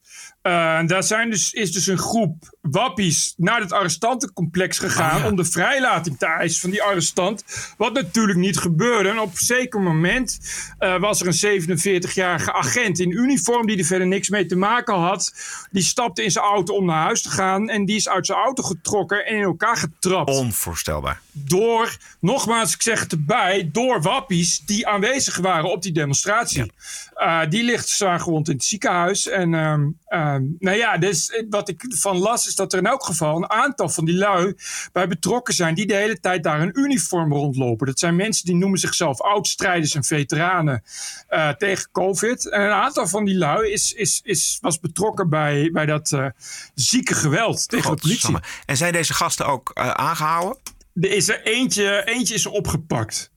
Daar zijn dus, is dus een groep wappies naar het arrestantencomplex gegaan om de vrijlating te eisen van die arrestant. Wat natuurlijk niet gebeurde. En op een zeker moment eh, was er een 47-jarige agent in uniform die er verder niks mee te maken had. Die stapte in zijn auto om naar huis te gaan en die is uit zijn auto getrokken en in elkaar getrapt Onvoorstelbaar. door, nogmaals, ik zeg het erbij, door wappies die aanwezig waren op die demonstratie. Eh, die ligt zwaar gewond in het ziekenhuis. En ehm, ehm, nou ja, dus eh, wat ik van las is dat er in elk geval een aantal van die lui bij betrokken zijn die de hele tijd daar in uniform rondlopen. Dat zijn mensen die noemen zichzelf oudstrijders en veteranen eh, tegen COVID. En een aantal van die lui is, is, is, was betrokken bij, bij dat eh, zieke geweld tegen de politie. En zijn deze gasten ook eh, aangehouden? Er is er eentje, eentje is er opgepakt.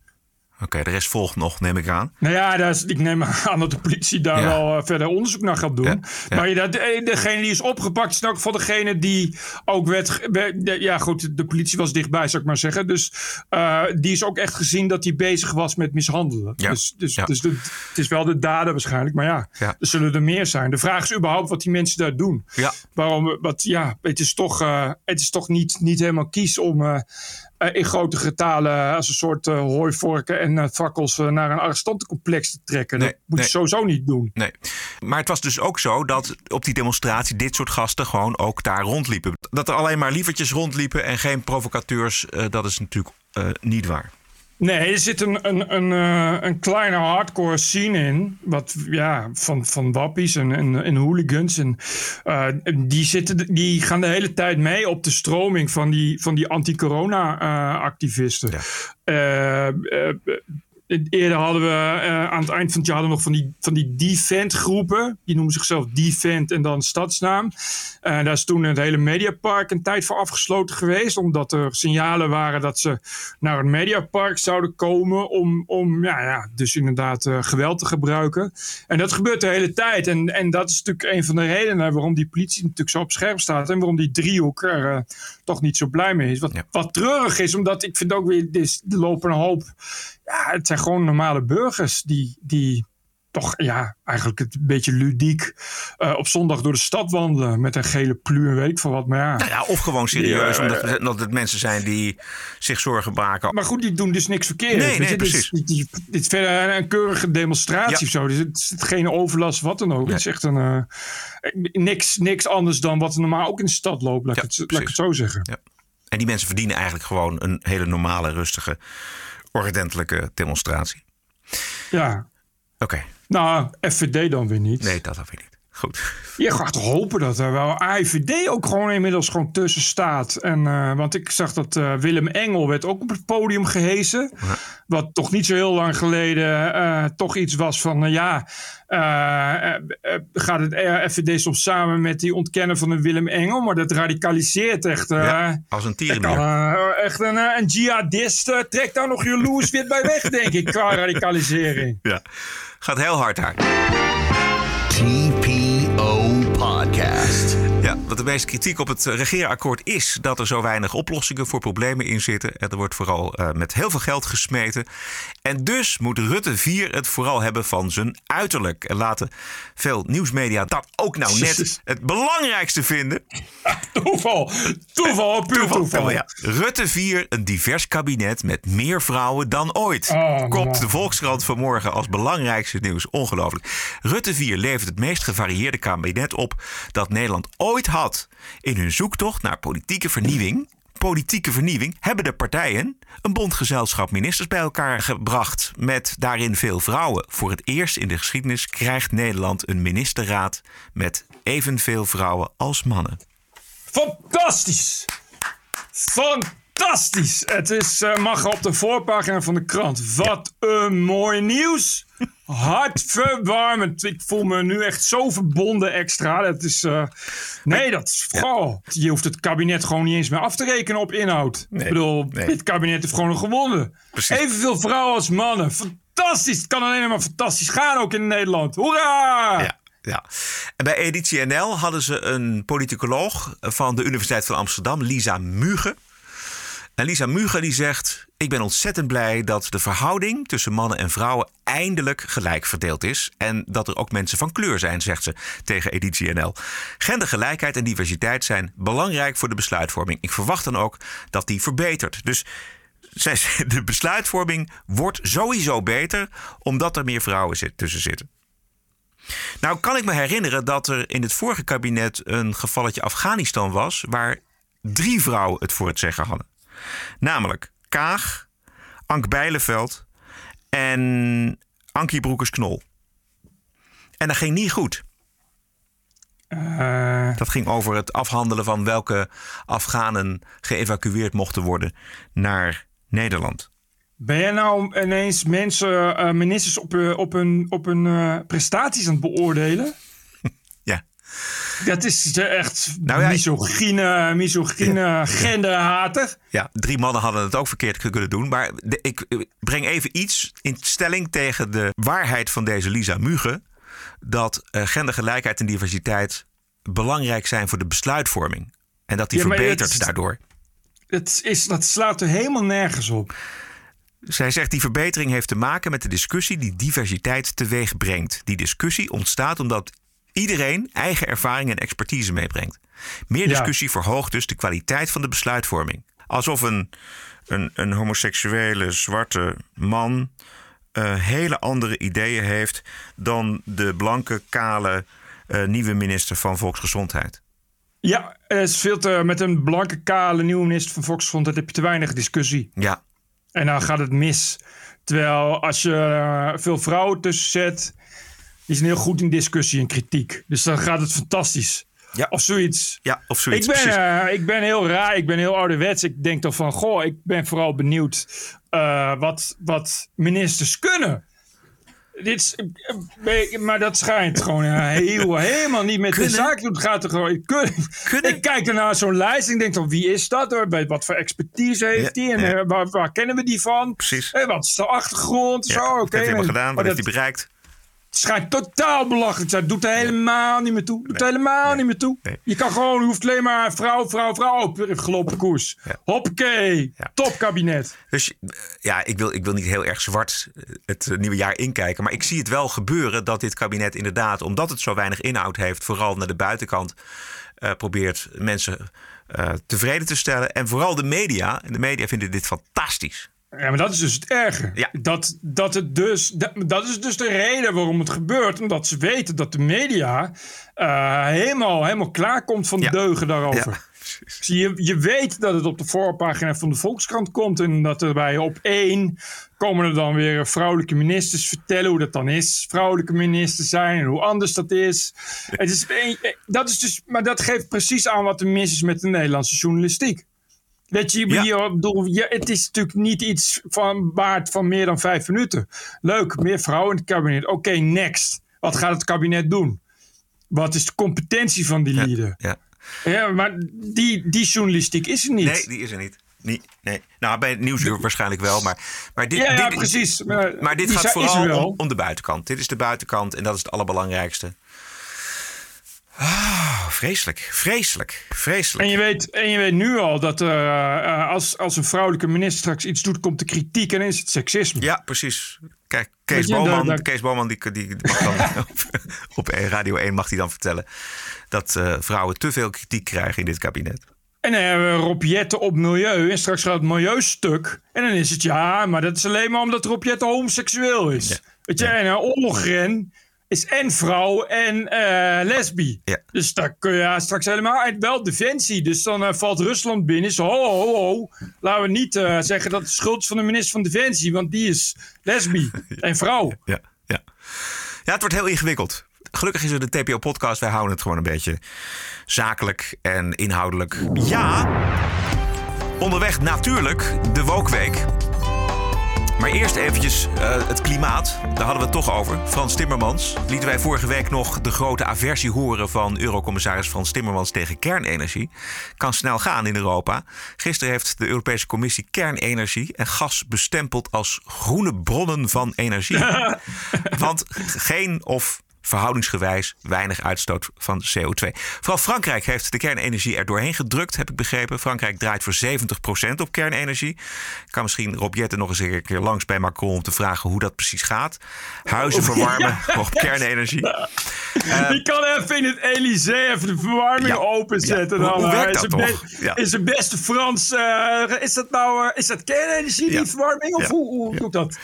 Oké, de rest volgt nog, neem ik aan. Nou ja, dat is, ik neem aan dat de politie daar Ja. wel eh, verder onderzoek naar gaat doen. Ja, ja. Maar ja, de, degene die is opgepakt is elk geval degene die ook werd... de- ja goed, de politie was dichtbij, zou ik maar zeggen. Dus eh, die is ook echt gezien dat hij bezig was met mishandelen. Ja, Dus, dus, dus de- het is wel de dader waarschijnlijk. Maar ja, er zullen er meer zijn. De vraag is überhaupt wat die mensen daar doen. Ja. Waarom, wat, ja, het is toch, eh, het is toch niet, niet helemaal kies om eh, eh, in grote getalen als een soort eh, hooivorken en eh, fakkels eh, naar een arrestantencomplex te trekken. Nee, dat moet nee. je sowieso niet doen. Nee. Maar het was dus ook zo dat op die demonstratie dit soort gasten gewoon ook daar rondliepen. Dat er alleen maar lievertjes rondliepen en geen provocateurs, eh, dat is natuurlijk eh, niet waar. Nee, er zit een, een, een, eh, een kleine hardcore scene in. Wat, ja, van, van wappies en, en, en hooligans. En, eh, die, zitten, die gaan de hele tijd mee op de stroming van die, van die anti-corona-activisten. Eerder hadden we eh, aan het eind van het jaar nog van die, van die Defend groepen. Die noemen zichzelf Defend en dan stadsnaam. Eh, daar is toen het hele Mediapark een tijd voor afgesloten geweest. Omdat er signalen waren dat ze naar het Mediapark zouden komen. Om, om ja, ja, dus inderdaad eh, geweld te gebruiken. En dat gebeurt de hele tijd. En, en dat is natuurlijk een van de redenen waarom die politie natuurlijk zo op scherp staat. En waarom die driehoek er toch niet zo blij mee is. Wat, wat treurig is, omdat ik vind ook weer, dit- er lopen een hoop. Ja, het zijn gewoon normale burgers die. die toch ja, eigenlijk het een beetje ludiek eh, op zondag door de stad wandelen met een gele plu en weet ik van wat. Maar ja, Nou ja, of gewoon serieus, Ja, omdat, omdat het mensen zijn die zich zorgen maken. Maar goed, die doen dus niks verkeerd. Nee, precies. die- dit is verder een, keurige demonstratie Ja. of zo. Dus het is geen overlast, wat dan ook. Het is echt een, eh, niks, niks anders dan wat er normaal ook in de stad loopt. Laat, ik, het, laat ik het zo zeggen. Ja. En die mensen verdienen eigenlijk gewoon een hele normale, rustige, ordentelijke demonstratie. Ja. Oké. Nou, FVD dan weer niet. Nee, dat dan weer niet. Goed. Je gaat hopen dat er wel AIVD ook gewoon inmiddels gewoon tussen staat. En, eh, want ik zag dat eh, Willem Engel werd ook op het podium gehezen. Wat toch niet zo heel lang geleden eh, toch iets was van... ja, gaat het FVD soms samen met die ontkennen van een Willem Engel. Maar dat radicaliseert echt... eh, Ja, als een eh, echt een, een jihadist trekt daar nog jaloers wit bij weg, denk ik, qua radicalisering. Ja, gaat heel hard daar. TPO Podcast. Ja, wat de meeste kritiek op het eh, regeerakkoord is dat er zo weinig oplossingen voor problemen in zitten. En er wordt vooral eh, met heel veel geld gesmeten. En dus moet Rutte 4 het vooral hebben van zijn uiterlijk. En laten veel nieuwsmedia dat ook nou net het belangrijkste vinden. Toeval, toeval, puur toeval. Ja. Rutte 4, een divers kabinet met meer vrouwen dan ooit. Oh, Kopt de Volkskrant vanmorgen als belangrijkste nieuws. Ongelooflijk. Rutte 4 levert het meest gevarieerde kabinet op dat Nederland ooit had. In hun zoektocht naar politieke vernieuwing. Politieke vernieuwing hebben de partijen een bondgezelschap ministers bij elkaar gebracht. Met daarin veel vrouwen. Voor het eerst in de geschiedenis krijgt Nederland een ministerraad met evenveel vrouwen als mannen. Fantastisch! Fantastisch! Het is, eh, mag op de voorpagina van de krant. Wat een mooi nieuws! Hartverwarmend. Ik voel me nu echt zo verbonden extra. Dat is, eh, nee, dat is vooral. Je hoeft het kabinet gewoon niet eens meer af te rekenen op inhoud. ik bedoel, dit kabinet heeft gewoon gewonnen. Evenveel vrouwen als mannen. Fantastisch! Het kan alleen maar fantastisch gaan ook in Nederland. Hoera! Ja. Ja. En bij Editie NL hadden ze een politicoloog van de Universiteit van Amsterdam, Lisa Muge. En Lisa Muge die zegt: Ik ben ontzettend blij dat de verhouding tussen mannen en vrouwen eindelijk gelijk verdeeld is. En dat er ook mensen van kleur zijn, zegt ze tegen Editie NL. Gendergelijkheid en diversiteit zijn belangrijk voor de besluitvorming. Ik verwacht dan ook dat die verbetert. Dus de besluitvorming wordt sowieso beter omdat er meer vrouwen tussen zitten. Nou kan ik me herinneren dat er in het vorige kabinet een gevalletje Afghanistan was... waar drie vrouwen het voor het zeggen hadden. Namelijk Kaag, Ank Bijleveld en Ankie Broekers-Knol. En dat ging niet goed. Eh, Dat ging over het afhandelen van welke Afghanen geëvacueerd mochten worden naar Nederland. Ben jij nou ineens mensen, eh, ministers op, hun- op hun, op hun eh, prestaties aan het beoordelen? Dat is echt Nou ja, misogyne, misogyne genderhater. Ja, drie mannen hadden het ook verkeerd kunnen doen. Maar de- ik eh, breng even iets in stelling tegen de waarheid van deze Lisa Muge. Dat eh, gendergelijkheid en diversiteit belangrijk zijn voor de besluitvorming. En dat die Ja, verbetert het- daardoor. Het is, dat slaat er helemaal nergens op. Zij zegt die verbetering heeft te maken met de discussie die diversiteit teweeg brengt. Die discussie ontstaat omdat iedereen eigen ervaring en expertise meebrengt. Meer Ja. discussie verhoogt dus de kwaliteit van de besluitvorming. Alsof een, een, een homoseksuele zwarte man eh, hele andere ideeën heeft dan de blanke, kale eh, nieuwe minister van Volksgezondheid. Ja, het is veel te, met een blanke, kale nieuwe minister van Volksgezondheid heb je te weinig discussie. Ja, En dan gaat het mis. Terwijl als je eh, veel vrouwen tussen zet, die zijn heel goed in discussie en kritiek. Dus dan gaat het fantastisch. Ja. Of zoiets. ja of zoiets. Ik ben, eh, ik ben heel raar, ik ben heel ouderwets. Ik denk dan van, goh, ik ben vooral benieuwd eh, wat, wat ministers kunnen. Dit is, eh, maar dat schijnt gewoon heel, helemaal niet met de zaak doen. Het gaat er gewoon. Kun, Ik kijk naar zo'n lijst en ik denk dan, wie is dat? hoor? Wat voor expertise heeft Ja, hij? En ja. waar, waar kennen we die van? Precies. Wat is de achtergrond? Ja, Zo, wat oké. heeft hij helemaal gedaan? Wat heeft hij bereikt? Het schijnt totaal belachelijk te zijn. Doet er helemaal niet meer toe. Doet er helemaal niet meer toe. Je kan gewoon, je hoeft alleen maar vrouw, vrouw, vrouw op gelopen koers. Hoppakee. Topkabinet. Dus eh, ja, ik wil, ik wil niet heel erg zwart eh, het eh, nieuwe jaar inkijken. Maar ik zie het wel gebeuren dat dit kabinet inderdaad, omdat het zo weinig inhoud heeft, vooral naar de buitenkant, probeert mensen tevreden te stellen. En vooral de media. En de media vinden dit fantastisch. Ja, maar dat is dus het erge. Dat, dat, het dus, dat, dat is dus de reden waarom het gebeurt. Omdat ze weten dat de media eh, helemaal, helemaal klaar komt van deugen daarover. Je, je weet dat het op de voorpagina van de Volkskrant komt. En dat er bij op één komen er dan weer vrouwelijke ministers vertellen hoe dat dan is. Vrouwelijke ministers zijn en hoe anders dat is. Het is dat is dus, maar dat geeft precies aan wat er mis is met de Nederlandse journalistiek. Weet je, ik bedoel, je, het is natuurlijk niet iets van waard van meer dan vijf minuten. Leuk, meer vrouwen in het kabinet. Oké, next. Wat gaat het kabinet doen? Wat is de competentie van die lieden? Ja. Ja, maar die, die journalistiek is er niet. Nee, die is er niet. niet nee. Nou, bij het nieuwsuur waarschijnlijk wel. Maar, maar dit, Ja, ja, dit, precies. Maar Maar dit gaat vooral om de buitenkant. Dit is de buitenkant en dat is het allerbelangrijkste. Ah, vreselijk, vreselijk, vreselijk. En je weet, en je weet nu al dat eh, eh, als, als een vrouwelijke minister straks iets doet, komt de kritiek en is het seksisme. Ja, precies. Kijk, Kees Boman, Kees Boman die, die, die mag dan op, op Radio 1 mag hij dan vertellen dat eh, vrouwen te veel kritiek krijgen in dit kabinet. En dan hebben we Rob Jetten op milieu. En straks gaat het milieustuk. En dan is het ja, maar dat is alleen maar omdat Rob Jetten homoseksueel is. Weet je, en uh, Ollogren is en vrouw en eh lesbi. Dus daar kun je straks helemaal uit. Wel defensie. Dus dan eh, valt Rusland binnen. Zo, ho, ho, ho. Laten we niet eh, zeggen dat het schuld is van de minister van Defensie. Want die is lesbi en vrouw. Ja, ja. ja, het wordt heel ingewikkeld. Gelukkig is er de TPO-podcast. Wij houden het gewoon een beetje zakelijk en inhoudelijk. Ja, onderweg natuurlijk de Wokweek. Maar eerst eventjes eh, het klimaat. Daar hadden we het toch over. Frans Timmermans. Lieten wij vorige week nog de grote aversie horen van Eurocommissaris Frans Timmermans tegen kernenergie. Kan snel gaan in Europa. Gisteren heeft de Europese Commissie kernenergie en gas bestempeld als groene bronnen van energie. Want geen of verhoudingsgewijs weinig uitstoot van CO2. Vooral Frankrijk heeft de kernenergie er doorheen gedrukt, heb ik begrepen. Frankrijk draait voor 70% op kernenergie. Ik kan misschien Rob Jetten nog eens een keer langs bij Macron om te vragen hoe dat precies gaat. Huizen verwarmen op kernenergie. Ik kan even in het Elysée even de verwarming Ja. openzetten. Ja, Dan, hoe- hoe werkt is dat toch? Ja. Is het beste Frans... eh, is dat nou eh, is dat kernenergie, Ja. die verwarming? Of Ja. hoe, hoe doet dat?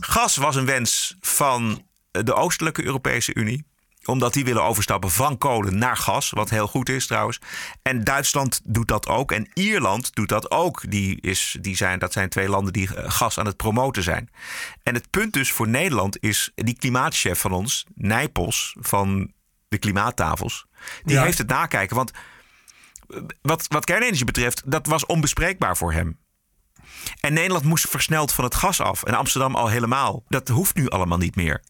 Gas was een wens van de Oostelijke Europese Unie omdat die willen overstappen van kolen naar gas. Wat heel goed is trouwens. En Duitsland doet dat ook. En Ierland doet dat ook. Die is, die zijn, dat zijn twee landen die eh, gas aan het promoten zijn. En het punt dus voor Nederland is... die klimaatchef van ons, Nijpels van de klimaattafels... die Ja. heeft het nakijken. Want eh, wat, wat kernenergie betreft, dat was onbespreekbaar voor hem. En Nederland moest versneld van het gas af. En Amsterdam al helemaal. Dat hoeft nu allemaal niet meer.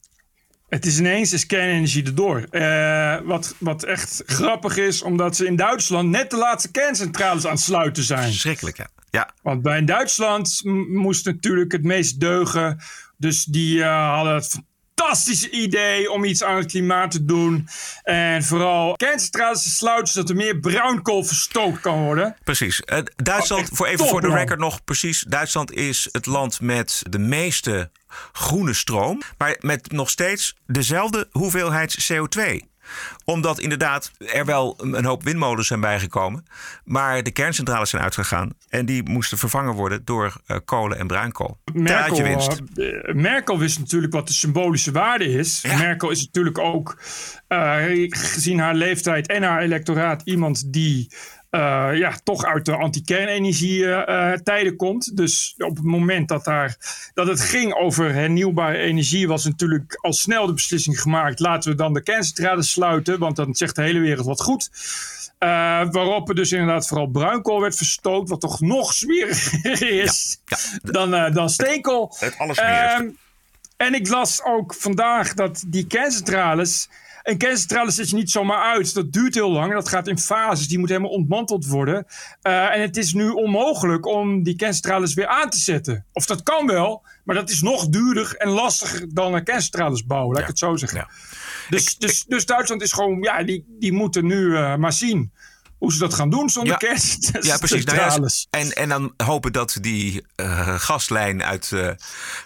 Het is ineens is kernenergie erdoor. Uh, wat, wat echt grappig is, omdat ze in Duitsland net de laatste kerncentrales aan het sluiten zijn. Schrikkelijk, ja. ja. Want bij in Duitsland moest natuurlijk het meest deugen. Dus die uh, hadden het fantastische idee om iets aan het klimaat te doen. En vooral kerncentrales te sluiten zodat er meer bruinkool verstookt kan worden. Precies. Uh, Duitsland, voor even voor de record nog precies. Duitsland is het land met de meeste groene stroom, maar met nog steeds dezelfde hoeveelheid CO2 omdat inderdaad er wel een hoop windmolens zijn bijgekomen. Maar de kerncentrales zijn uitgegaan. En die moesten vervangen worden door uh, kolen en bruinkool. Merkel, winst. Uh, Merkel wist natuurlijk wat de symbolische waarde is. Merkel is natuurlijk ook, uh, gezien haar leeftijd en haar electoraat, iemand die uh, ja, toch uit de anti-kernenergie-tijden uh, komt. Dus op het moment dat, daar, dat het ging over hernieuwbare energie, was natuurlijk al snel de beslissing gemaakt: laten we dan de kerncentrales sluiten, want dan zegt de hele wereld wat goed. Uh, waarop er dus inderdaad vooral bruinkool werd verstoot, wat toch nog smeriger is ja, ja, dan, dan steenkool. Het alles uh, En ik las ook vandaag dat die kerncentrales een kerncentrale zet je niet zomaar uit. Dat duurt heel lang. Dat gaat in fases. Die moet helemaal ontmanteld worden. Uh, en het is nu onmogelijk om die kerncentrales weer aan te zetten. Of dat kan wel, maar dat is nog duurder en lastiger dan een kerncentrales bouwen. Laat ik het zo zeggen. Ja. Dus, ik, dus, dus Duitsland is gewoon, ja, die, die moeten nu uh, maar zien hoe ze dat gaan doen zonder ja, kerst. Ja, precies. Nou ja, en, en dan hopen dat die uh, gaslijn uit uh,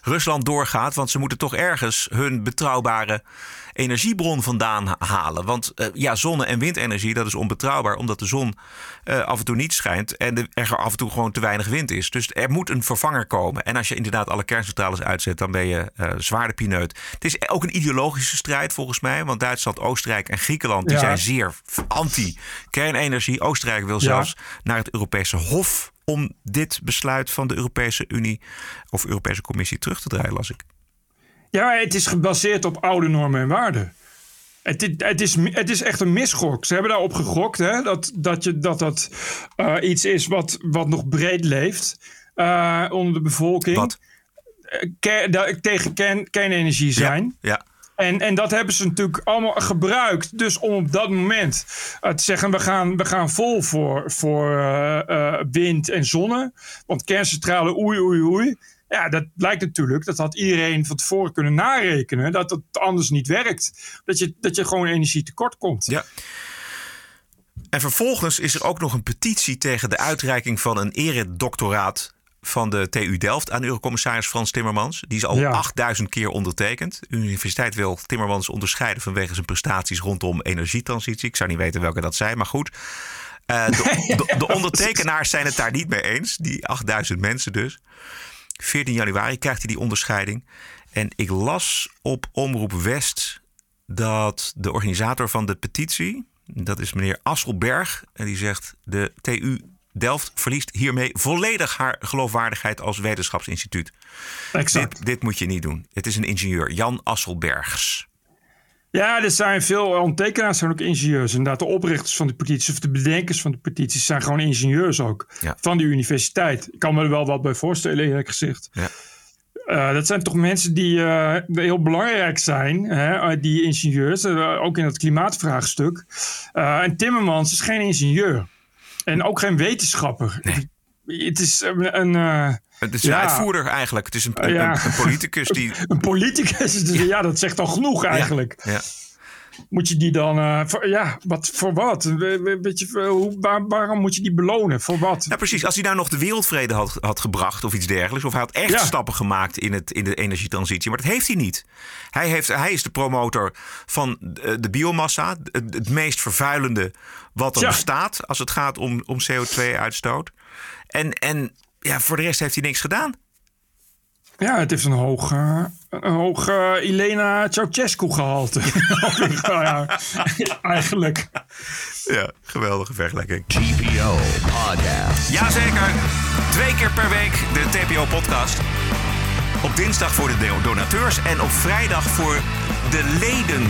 Rusland doorgaat. Want ze moeten toch ergens hun betrouwbare energiebron vandaan halen. Want uh, ja, zonne- en windenergie, dat is onbetrouwbaar. Omdat de zon af en toe niet schijnt en er af en toe gewoon te weinig wind is. Dus er moet een vervanger komen. En als je inderdaad alle kerncentrales uitzet, dan ben je zwaar de pineut. Het is ook een ideologische strijd volgens mij. Want Duitsland, Oostenrijk en Griekenland die zijn zeer anti-kernenergie. Oostenrijk wil zelfs naar het Europese Hof om dit besluit van de Europese Unie of Europese Commissie terug te draaien, las ik. Ja, het is gebaseerd op oude normen en waarden. Het, het, is, het is echt een misgok. Ze hebben daarop gegokt hè, dat, dat je, dat, dat uh, iets is wat, wat nog breed leeft uh, onder de bevolking. Wat? Ke tegen kern, kernenergie zijn. Ja, ja. En, en dat hebben ze natuurlijk allemaal gebruikt. Dus om op dat moment uh, te zeggen: we gaan, we gaan vol voor, voor uh, uh, wind en zonne. Want kerncentrale, oei, oei, oei. Ja, dat blijkt natuurlijk. Dat had iedereen van tevoren kunnen narekenen. Dat het anders niet werkt. Dat je, dat je gewoon energie tekort komt. Ja. En vervolgens is er ook nog een petitie tegen de uitreiking van een eredoctoraat van de TU Delft aan Eurocommissaris Frans Timmermans. Die is al ja. 8000 keer ondertekend. De universiteit wil Timmermans onderscheiden vanwege zijn prestaties rondom energietransitie. Ik zou niet weten welke dat zijn, maar goed. Uh, de, de, de, ondertekenaars zijn het daar niet mee eens. Die 8000 mensen dus. 14 januari krijgt hij die onderscheiding. En ik las op Omroep West dat de organisator van de petitie, dat is meneer Asselberg, en die zegt: de TU Delft verliest hiermee volledig haar geloofwaardigheid als wetenschapsinstituut. Exact. Dit, dit, moet je niet doen. Het is een ingenieur, Jan Asselbergs. Ja, er zijn veel ondertekenaars, zijn ook ingenieurs. Inderdaad, de oprichters van de petities of de bedenkers van de petities zijn gewoon ingenieurs ook. Ja. Van de universiteit. Ik kan me er wel wat bij voorstellen, eerlijk gezegd. Ja. Uh, dat zijn toch mensen die uh, heel belangrijk zijn, hè, die ingenieurs, uh, ook in het klimaatvraagstuk. en Timmermans is geen ingenieur. En ook geen wetenschapper. Nee. Het is een. een het is een ja. uitvoerder eigenlijk. Het is een, ja. een, een politicus die. een politicus, dus ja, dat zegt al genoeg eigenlijk. Ja. Moet je die dan, uh, voor, ja, wat, voor wat? Weet je, hoe, waar, waarom moet je die belonen? Voor wat? Ja, precies. Als hij nou nog de wereldvrede had, had gebracht of iets dergelijks. Of hij had echt stappen gemaakt in, het, in de energietransitie. Maar dat heeft hij niet. Hij, heeft, hij is de promotor van de, de biomassa. Het, het meest vervuilende wat er bestaat als het gaat om, om CO2-uitstoot. En, en ja, voor de rest heeft hij niks gedaan. Ja, het heeft een hoog, eh, een hoog eh, Elena Ceausescu gehalte. ja, eigenlijk. Ja, geweldige vergelijking. TPO Podcast. Jazeker. Twee keer per week de TPO-podcast. Op dinsdag voor de do- donateurs en op vrijdag voor de leden.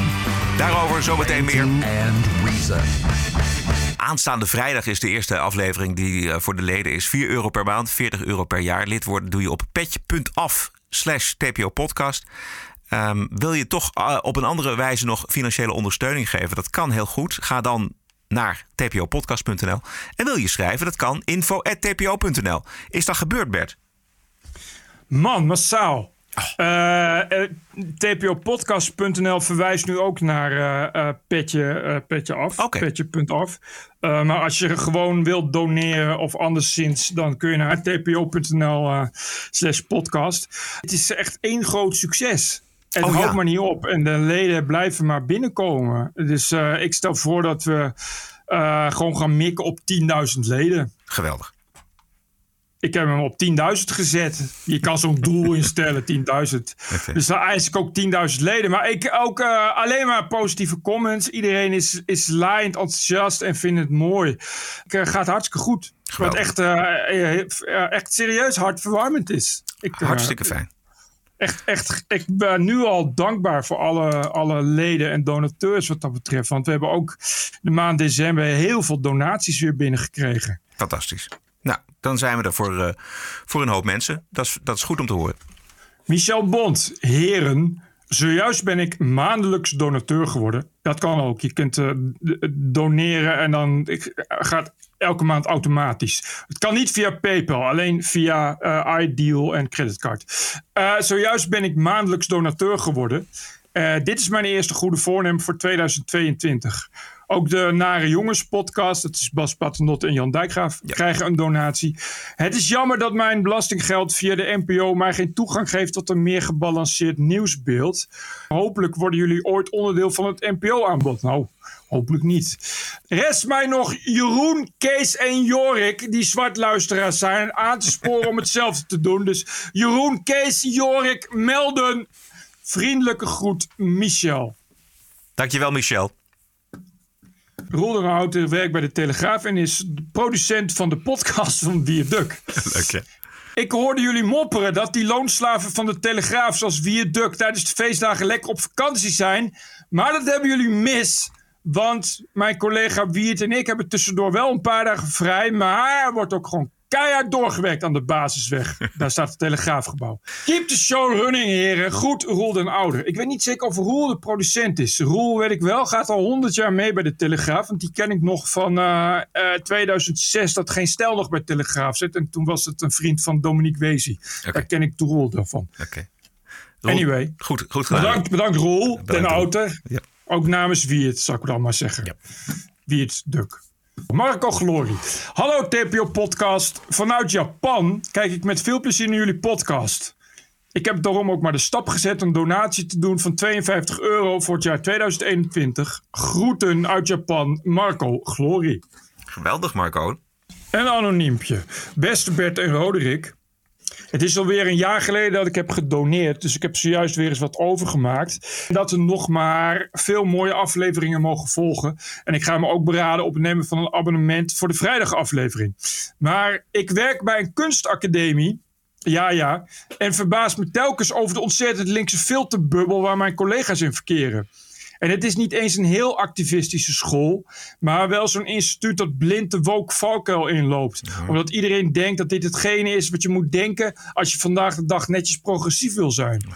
Daarover zometeen meer. And Reason. Aanstaande vrijdag is de eerste aflevering die eh, voor de leden is. 4 euro per maand, 40 euro per jaar. Lid worden doe je op petje.af slash TPO podcast. Ehm, wil je toch eh, op een andere wijze nog financiële ondersteuning geven? Dat kan heel goed. Ga dan naar tpopodcast.nl. En wil je schrijven? Dat kan info.tpo.nl. Is dat gebeurd, Bert? Man, massaal. Eh, eh, TPOpodcast.nl verwijst nu ook naar eh, petje, petje af. Petje.af. Eh, maar als je gewoon wilt doneren of anderszins, dan kun je naar tpo.nl slash podcast. Het is echt één groot succes. Het Oh, houdt ja. maar niet op. En de leden blijven maar binnenkomen. Dus ik stel voor dat we gewoon gaan mikken op 10.000 leden. Geweldig. Ik heb hem op 10.000 gezet. Je kan zo'n doel instellen, 10.000. Dus dan eis ik ook 10.000 leden. Maar ik ook eh, alleen maar positieve comments. Iedereen is, is laaiend enthousiast en vindt het mooi. Het eh, gaat hartstikke goed. Wat echt, eh, echt serieus hartverwarmend is. Ik, Hartstikke fijn. Echt, echt, ik ben nu al dankbaar voor alle, alle leden en donateurs wat dat betreft. Want we hebben ook de maand december heel veel donaties weer binnengekregen. Fantastisch. Dan zijn we er voor, eh, voor een hoop mensen. Dat is, dat is goed om te horen. Michel Bond, heren. Zojuist ben ik maandelijks donateur geworden. Dat kan ook. Je kunt eh, d- doneren en dan gaat elke maand automatisch. Het kan niet via PayPal, alleen via eh, iDeal en creditcard. Eh, zojuist ben ik maandelijks donateur geworden. Eh, dit is mijn eerste goede voornemen voor 2022. Ook de Nare Jongens podcast, dat is Bas Paternotte en Jan Dijkgraaf, krijgen een donatie. Het is jammer dat mijn belastinggeld via de NPO mij geen toegang geeft tot een meer gebalanceerd nieuwsbeeld. Hopelijk worden jullie ooit onderdeel van het NPO-aanbod. Nou, hopelijk niet. Rest mij nog Jeroen, Kees en Jorik, die zwartluisteraars zijn, aan te sporen om hetzelfde te doen. Dus Jeroen, Kees, Jorik, melden. Vriendelijke groet, Michel. Dankjewel, Michel. Roel de Houten werkt bij de Telegraaf en is producent van de podcast van Viaduct. Leuk, hè? Ik hoorde jullie mopperen dat die loonslaven van de Telegraaf zoals Viaduct tijdens de feestdagen lekker op vakantie zijn. Maar dat hebben jullie mis. Want mijn collega Wiert en ik hebben tussendoor wel een paar dagen vrij. Maar er wordt ook gewoon keihard doorgewerkt aan de basisweg. Daar staat het Telegraafgebouw. Keep the show running, heren. Goed, Roel den Ouder. Ik weet niet zeker of Roel de producent is. Roel, weet ik wel, gaat al 100 jaar mee bij de Telegraaf. Want die ken ik nog van eh, eh, 2006, dat geen stijl nog bij Telegraaf zit. En toen was het een vriend van Dominique Wezi. Daar ken ik de Roel daarvan. Oké. Anyway. Goed, goed gedaan. Bedankt, bedankt Roel, den. Ouder. Ja. Ook namens Wiert, zou ik dan maar zeggen. Wiert Duk. Marco Glory. Hallo TPO Podcast. Vanuit Japan kijk ik met veel plezier naar jullie podcast. Ik heb daarom ook maar de stap gezet een donatie te doen van 52 euro voor het jaar 2021. Groeten uit Japan, Marco Glory. Geweldig, Marco. Een anoniempje. Beste Bert en Roderick. Het is alweer een jaar geleden dat ik heb gedoneerd. Dus ik heb zojuist weer eens wat overgemaakt. Dat er nog maar veel mooie afleveringen mogen volgen. En ik ga me ook beraden op het nemen van een abonnement voor de vrijdagaflevering. Maar ik werk bij een kunstacademie. Ja, ja. En verbaas me telkens over de ontzettend linkse filterbubbel waar mijn collega's in verkeren. En het is niet eens een heel activistische school, maar wel zo'n instituut dat blind de woke valkuil inloopt. Omdat iedereen denkt dat dit hetgene is wat je moet denken als je vandaag de dag netjes progressief wil zijn.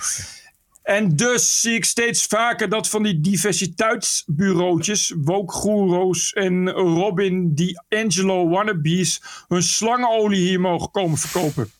En dus zie ik steeds vaker dat van die diversiteitsbureautjes, woke goeroes en Robin die Angelo wannabes hun slangenolie hier mogen komen verkopen.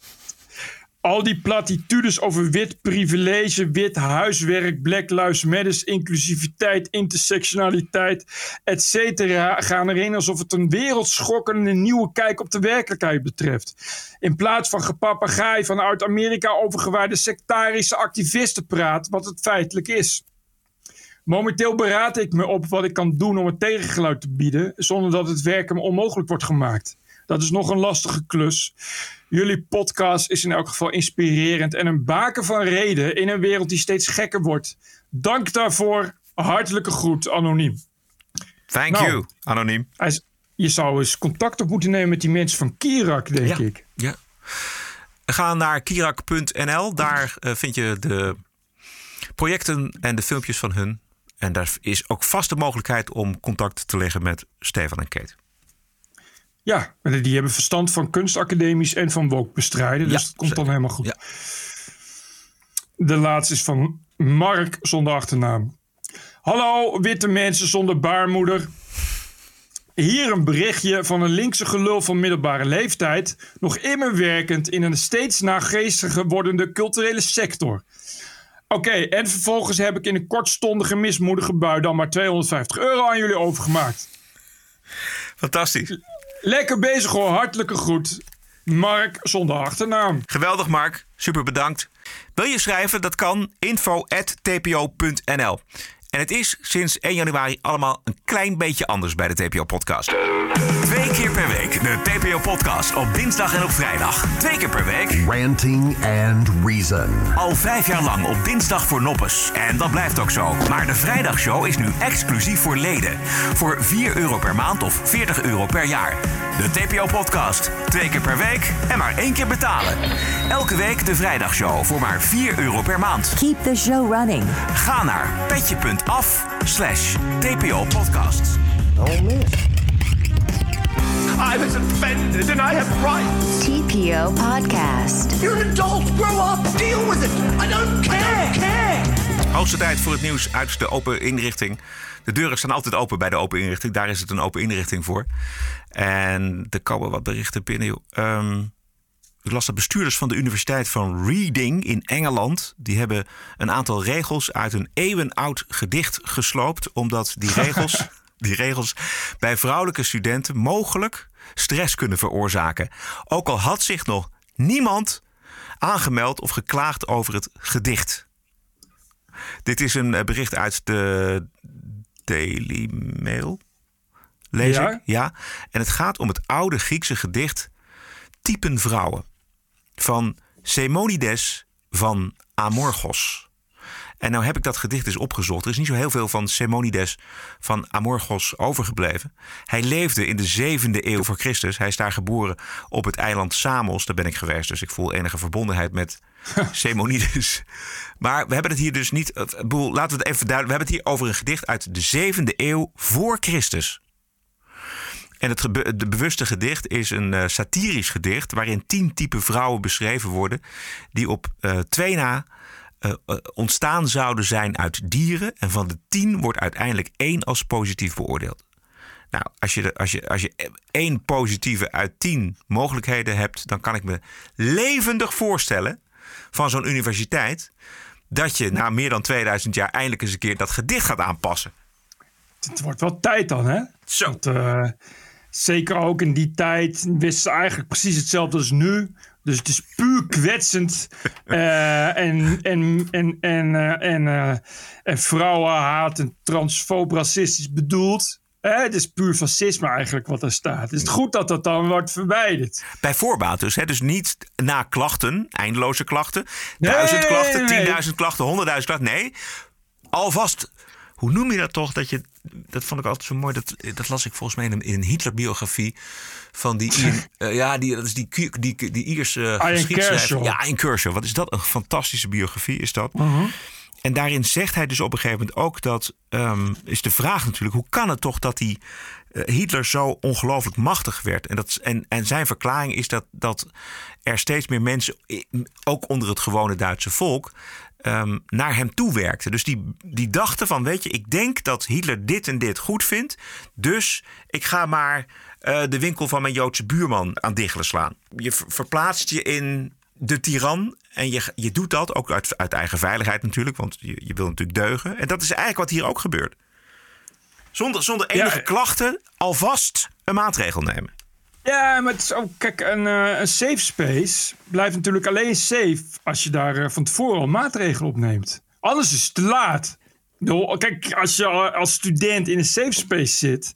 Al die platitudes over wit privilege, wit huiswerk, Black Lives Matter, inclusiviteit, intersectionaliteit, et cetera, gaan erin alsof het een wereldschokkende nieuwe kijk op de werkelijkheid betreft. In plaats van gepapegaai van uit Amerika overgewaarde sectarische activisten praat, wat het feitelijk is. Momenteel beraad ik me op wat ik kan doen om het tegengeluid te bieden, zonder dat het werken me onmogelijk wordt gemaakt. Dat is nog een lastige klus. Jullie podcast is in elk geval inspirerend en een baken van reden in een wereld die steeds gekker wordt. Dank daarvoor. Hartelijke groet, anoniem. Thank Nou, you, anoniem. Je zou eens contact op moeten nemen met die mensen van Kirak, denk ik. Ja. Ga naar kirak.nl. Daar eh, vind je de projecten en de filmpjes van hun. En daar is ook vast de mogelijkheid om contact te leggen met Stefan en Kate. Ja, en die hebben verstand van kunstacademies en van woke bestrijden. Dus Ja, dat komt dan helemaal goed. De laatste is van Mark zonder achternaam. Hallo, witte mensen zonder baarmoeder. Hier een berichtje van een linkse gelul van middelbare leeftijd, nog immer werkend in een steeds nageestiger wordende culturele sector. Oké, en vervolgens heb ik in een kortstondige mismoedige bui dan maar 250 euro aan jullie overgemaakt. Fantastisch. Lekker bezig hoor, hartelijke groet. Mark zonder achternaam. Geweldig, Mark. Super bedankt. Wil je schrijven? Dat kan info.tpo.nl. En het is sinds 1 januari allemaal een klein beetje anders bij de TPO-podcast. Twee keer per week de TPO-podcast op dinsdag en op vrijdag. Twee keer per week. Ranting and Reason. Al vijf jaar lang op dinsdag voor noppes. En dat blijft ook zo. Maar de vrijdagshow is nu exclusief voor leden. Voor 4 euro per maand of 40 euro per jaar. De TPO-podcast. Twee keer per week en maar één keer betalen. Elke week de vrijdagshow voor maar 4 euro per maand. Keep the show running. Ga naar petje.af slash TPO-podcast. Oh man. I was offended and I have rights. TPO Podcast. You're an adult. Grow up. Deal with it. I don't care. care. Hoogste tijd voor het nieuws uit de open inrichting. De deuren staan altijd open bij de open inrichting. Daar is het een open inrichting voor. En er komen wat berichten binnen. joh. Ik las dat bestuurders van de Universiteit van Reading in Engeland... die hebben een aantal regels uit een eeuwenoud gedicht gesloopt... omdat die regels, die regels bij vrouwelijke studenten mogelijk stress kunnen veroorzaken. Ook al had zich nog niemand aangemeld of geklaagd over het gedicht. Dit is een eh, bericht uit de Daily Mail. Lees Ja? ik? Ja. En het gaat om het oude Griekse gedicht Typen Vrouwen. Van Simonides van Amorgos. En nou heb ik dat gedicht eens opgezocht. Er is niet zo heel veel van Simonides van Amorgos overgebleven. Hij leefde in de zevende eeuw voor Christus. Hij is daar geboren op het eiland Samos. Daar ben ik geweest, dus ik voel enige verbondenheid met Simonides. Maar we hebben het hier dus niet... ik bedoel, Laten we het even duidelijk... We hebben het hier over een gedicht uit de zevende eeuw voor Christus. En het de bewuste gedicht is een eh, satirisch gedicht... waarin tien typen vrouwen beschreven worden... die op eh, twee na eh, ontstaan zouden zijn uit dieren. En van de tien wordt uiteindelijk één als positief beoordeeld. Nou, als je, als, je, als je één positieve uit tien mogelijkheden hebt... dan kan ik me levendig voorstellen van zo'n universiteit... dat je na meer dan 2000 jaar eindelijk eens een keer dat gedicht gaat aanpassen. Het wordt wel tijd dan, hè? Zo. Eh, zeker ook in die tijd wisten ze eigenlijk precies hetzelfde als nu. Dus het is puur kwetsend. eh, en, en, en, en, eh, en, en vrouwenhaat en transfoob racistisch bedoeld. Het is puur fascisme eigenlijk wat er staat. Is het goed dat dat dan wordt verwijderd? Bij voorbaat dus. Hè? Dus niet na klachten, eindeloze klachten. Duizend nee, klachten, nee, nee. tienduizend klachten, honderdduizend klachten. Nee, alvast. Hoe noem je dat toch? Dat, je, dat vond ik altijd zo mooi. Dat, dat las ik volgens mij in een, in een Hitler-biografie. Van die, eh, ja, die, dat is die, die, die, die Ierse Ian geschiedschrijver. Ja, in Kershaw. Wat is dat? Een fantastische biografie is dat. En daarin zegt hij dus op een gegeven moment ook dat... ehm, is de vraag natuurlijk, hoe kan het toch dat die eh, Hitler zo ongelooflijk machtig werd? En, dat, en, en zijn verklaring is dat, dat er steeds meer mensen, ook onder het gewone Duitse volk... ehm, naar hem toe werkten. Dus die, die dachten van, weet je, ik denk dat Hitler dit en dit goed vindt. Dus ik ga maar eh, de winkel van mijn Joodse buurman aan diggelen slaan. Je ver- verplaatst je in de tiran. En je, je doet dat ook uit, uit eigen veiligheid natuurlijk. Want je, je wil natuurlijk deugen. En dat is eigenlijk wat hier ook gebeurt. Zonder, zonder enige klachten alvast een maatregel nemen. Ja, maar het is ook, kijk, een, eh, een safe space blijft natuurlijk alleen safe als je daar eh, van tevoren al maatregelen op neemt. Anders is het te laat. Kijk, als je al als student in een safe space zit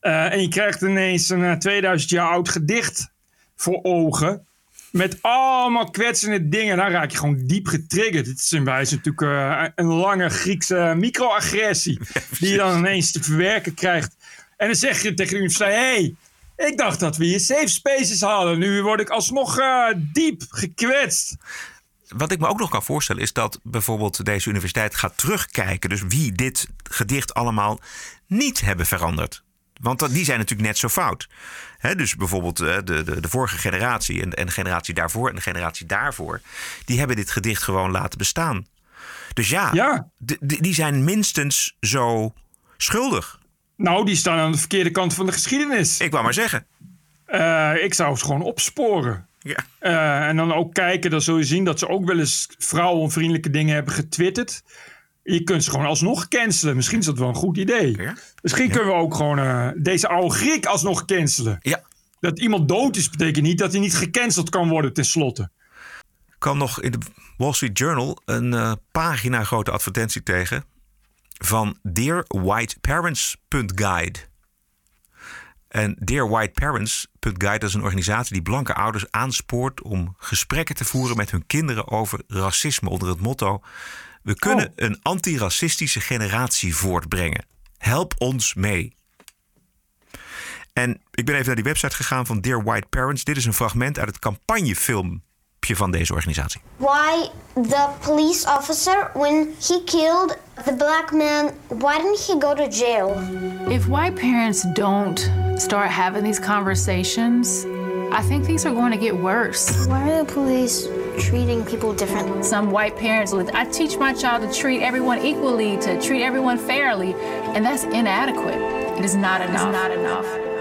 eh, en je krijgt ineens een eh, 2000 jaar oud gedicht voor ogen. Met allemaal kwetsende dingen, dan raak je gewoon diep getriggerd. Het is in wijze natuurlijk een lange Griekse microagressie. die je dan ineens te verwerken krijgt. En dan zeg je tegen de universiteit: hey, ik dacht dat we hier safe spaces hadden. Nu word ik alsnog eh, diep gekwetst. Wat ik me ook nog kan voorstellen is dat bijvoorbeeld deze universiteit gaat terugkijken. Dus wie dit gedicht allemaal niet hebben veranderd. Want die zijn natuurlijk net zo fout. Dus bijvoorbeeld eh, de, de, de vorige generatie en, en de generatie daarvoor en de generatie daarvoor... die hebben dit gedicht gewoon laten bestaan. Dus ja, die zijn minstens zo schuldig. Nou, die staan aan de verkeerde kant van de geschiedenis. Ik wou maar zeggen. Eh, ik zou ze gewoon opsporen. Ja. Eh, en dan ook kijken, dan zul je zien dat ze ook wel eens vrouwenvriendelijke dingen hebben getwitterd. Je kunt ze gewoon alsnog cancelen. Misschien is dat wel een goed idee. Misschien kunnen we ook gewoon eh, deze oude Griek alsnog cancelen. Ja. Dat iemand dood is, betekent niet dat hij niet gecanceld kan worden tenslotte. Ik kwam nog in de Wall Street Journal een pagina grote advertentie tegen van dearwhiteparents.guide. En dearwhiteparents.guide dat is een organisatie die blanke ouders aanspoort om gesprekken te voeren met hun kinderen over racisme onder het motto: we kunnen een antiracistische generatie voortbrengen. Help ons mee. En ik ben even naar die website gegaan van Dear White Parents. Dit is een fragment uit het campagnefilmpje van deze organisatie. Why the police officer, when he killed the black man, why didn't he go to jail? If white parents don't start having these conversations, I think things are going to get worse. Why are the police treating people different? Some white parents would, I teach my child to treat everyone equally, to treat everyone fairly, and that's inadequate. It is not enough. not enough.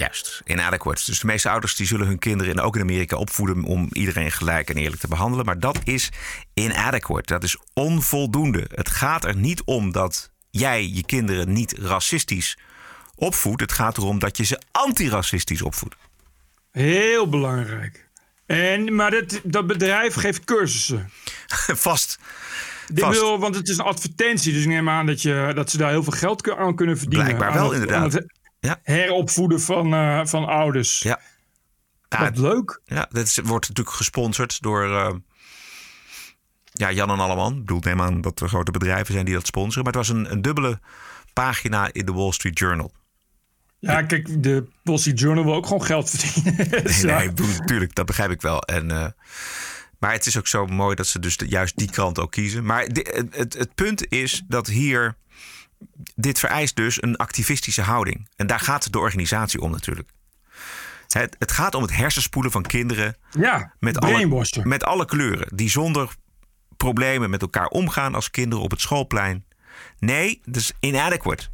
Juist, inadequate. Dus de meeste ouders die zullen hun kinderen, en ook in Amerika, opvoeden om iedereen gelijk en eerlijk te behandelen. Maar dat is inadequate. Dat is onvoldoende. Het gaat er niet om dat jij je kinderen niet racistisch opvoedt. Het gaat erom dat je ze antiracistisch opvoedt. Heel belangrijk. En, maar dat, dat bedrijf geeft cursussen. Vast. Wil, want het is een advertentie, dus ik neem aan dat, je, dat ze daar heel veel geld aan kunnen verdienen. Blijkbaar wel, het- inderdaad. het Ja. heropvoeden van, eh, van ouders. Ja. Wat leuk. Ja, dat is, wordt natuurlijk gesponsord door eh, ja, Jan en Alleman. Ik bedoel, neem aan dat er grote bedrijven zijn die dat sponsoren. Maar het was een, een dubbele pagina in de Wall Street Journal. Ja, kijk, de Wall Street Journal wil ook gewoon geld verdienen. Nee, bedoel, natuurlijk, dat begrijp ik wel. En, eh, maar het is ook zo mooi dat ze dus de- juist die kant ook kiezen. Maar het, het punt is dat hier... Dit vereist dus een activistische houding. En daar gaat de organisatie om natuurlijk. Het, het gaat om het hersenspoelen van kinderen... Ja, met alle, met alle kleuren. Die zonder problemen met elkaar omgaan als kinderen op het schoolplein. Nee, dat is inadequate.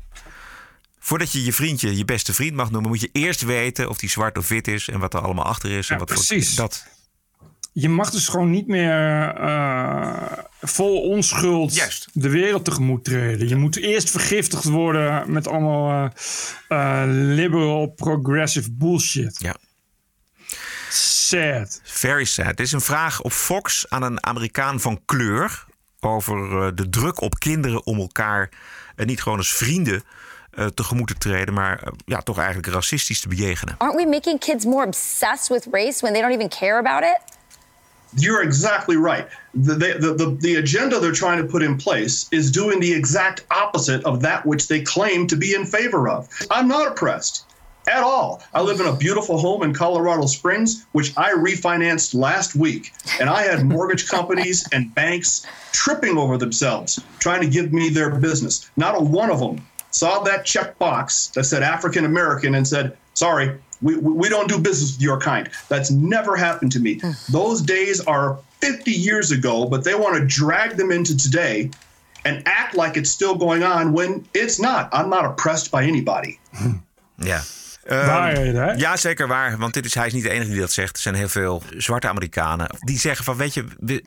Voordat je je vriendje je beste vriend mag noemen, moet je eerst weten of die zwart of wit is en wat er allemaal achter is. en wat voor- precies. dat. Je mag dus gewoon niet meer eh, vol onschuld Juist. de wereld tegemoet treden. Je moet eerst vergiftigd worden met allemaal eh, eh, liberal, progressive bullshit. Ja. Sad. Very sad. Dit is een vraag op Fox aan een Amerikaan van kleur over eh, de druk op kinderen om elkaar niet gewoon als vrienden eh, tegemoet te treden, maar ja, toch eigenlijk racistisch te bejegenen. Aren't we making kids more obsessed with race when they don't even care about it? You're exactly right. The, the, the, the agenda they're trying to put in place is doing the exact opposite of that which they claim to be in favor of. I'm not oppressed at all. I live in a beautiful home in Colorado Springs, which I refinanced last week. And I had mortgage companies and banks tripping over themselves trying to give me their business. Not a one of them saw that check box that said African American and said, sorry, we, we don't do business with your kind. That's never happened to me. Those days are 50 years ago, but they want to drag them into today and act like it's still going on when it's not. I'm not oppressed by anybody. Ja. Hè? Ja, zeker waar. Want dit is, hij is niet de enige die dat zegt. Er zijn heel veel zwarte Amerikanen die zeggen van... weet je, we-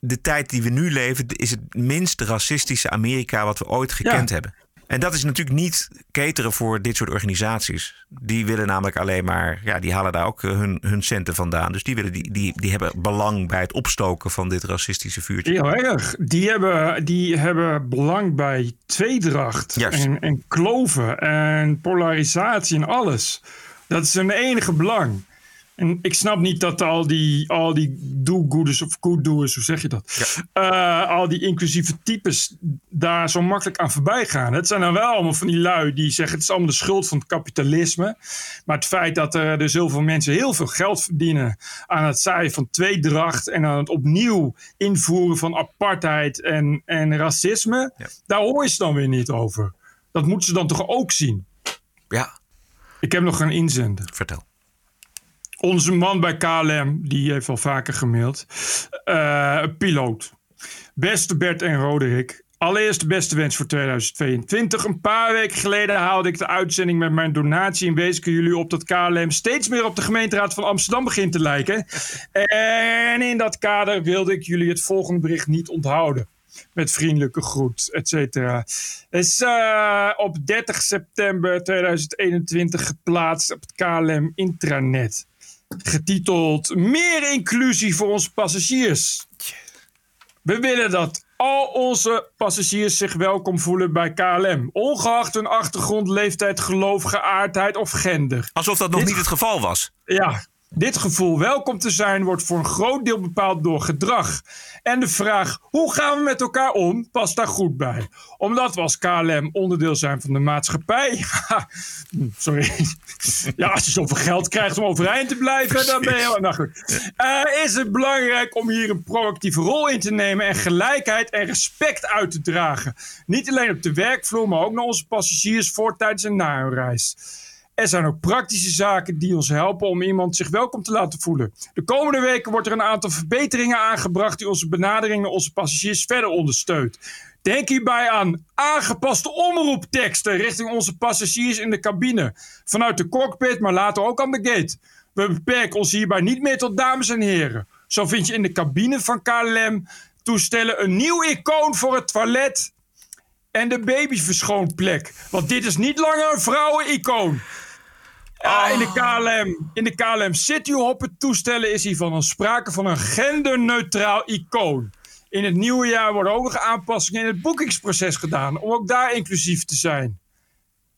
de tijd die we nu leven... is het minst racistische Amerika wat we ooit gekend Ja. hebben. En dat is natuurlijk niet cateren voor dit soort organisaties. Die willen namelijk alleen maar... ja, die halen daar ook eh, hun, hun centen vandaan. Dus die, willen, die, die, die hebben belang bij het opstoken van dit racistische vuurtje. Heel erg. Die hebben, die hebben belang bij tweedracht Juist. en, en kloven en polarisatie en alles. Dat is hun enige belang. En ik snap niet dat al die, al die do-gooders of good-doers, hoe zeg je dat? Eh, al die inclusieve types daar zo makkelijk aan voorbij gaan. Het zijn dan wel allemaal van die lui die zeggen het is allemaal de schuld van het kapitalisme. Maar het feit dat er dus heel veel mensen heel veel geld verdienen aan het zaaien van tweedracht en aan het opnieuw invoeren van apartheid en, en racisme, daar hoor je ze dan weer niet over. Dat moeten ze dan toch ook zien? Ja. Ik heb nog een inzender. Vertel. Onze man bij KLM, die heeft al vaker gemaild. Uh, piloot. Beste Bert en Roderick. Allereerst de beste wens voor 2022. Een paar weken geleden haalde ik de uitzending met mijn donatie en ik jullie op dat KLM steeds meer op de gemeenteraad van Amsterdam begint te lijken. En in dat kader wilde ik jullie het volgende bericht niet onthouden. Met vriendelijke groet, et cetera. Is uh, op 30 september 2021 geplaatst op het KLM intranet. Getiteld Meer inclusie voor onze passagiers. We willen dat al onze passagiers zich welkom voelen bij KLM. Ongeacht hun achtergrond, leeftijd, geloof, geaardheid of gender. Alsof dat nog niet het geval was. Ja, dit gevoel welkom te zijn wordt voor een groot deel bepaald door gedrag. En de vraag hoe gaan we met elkaar om past daar goed bij. Omdat we als KLM onderdeel zijn van de maatschappij. Sorry. Ja, als je zoveel geld krijgt om overeind te blijven, dan ben je... Nou goed. Uh, is het belangrijk om hier een proactieve rol in te nemen en gelijkheid en respect uit te dragen. Niet alleen op de werkvloer, maar ook naar onze passagiers voor, tijdens en na hun reis. Er zijn ook praktische zaken die ons helpen om iemand zich welkom te laten voelen. De komende weken wordt er een aantal verbeteringen aangebracht die onze benaderingen onze passagiers verder ondersteunt. Denk hierbij aan aangepaste omroepteksten richting onze passagiers in de cabine. Vanuit de cockpit, maar later ook aan de gate. We beperken ons hierbij niet meer tot dames en heren. Zo vind je in de cabine van KLM toestellen een nieuw icoon voor het toilet en de babyverschoonplek. Want dit is niet langer een vrouwen-icoon. Uh, in, de KLM, in de KLM City Hopper toestellen is hiervan een sprake van een genderneutraal icoon. In het nieuwe jaar worden ook nog aanpassingen in het boekingsproces gedaan. Om ook daar inclusief te zijn.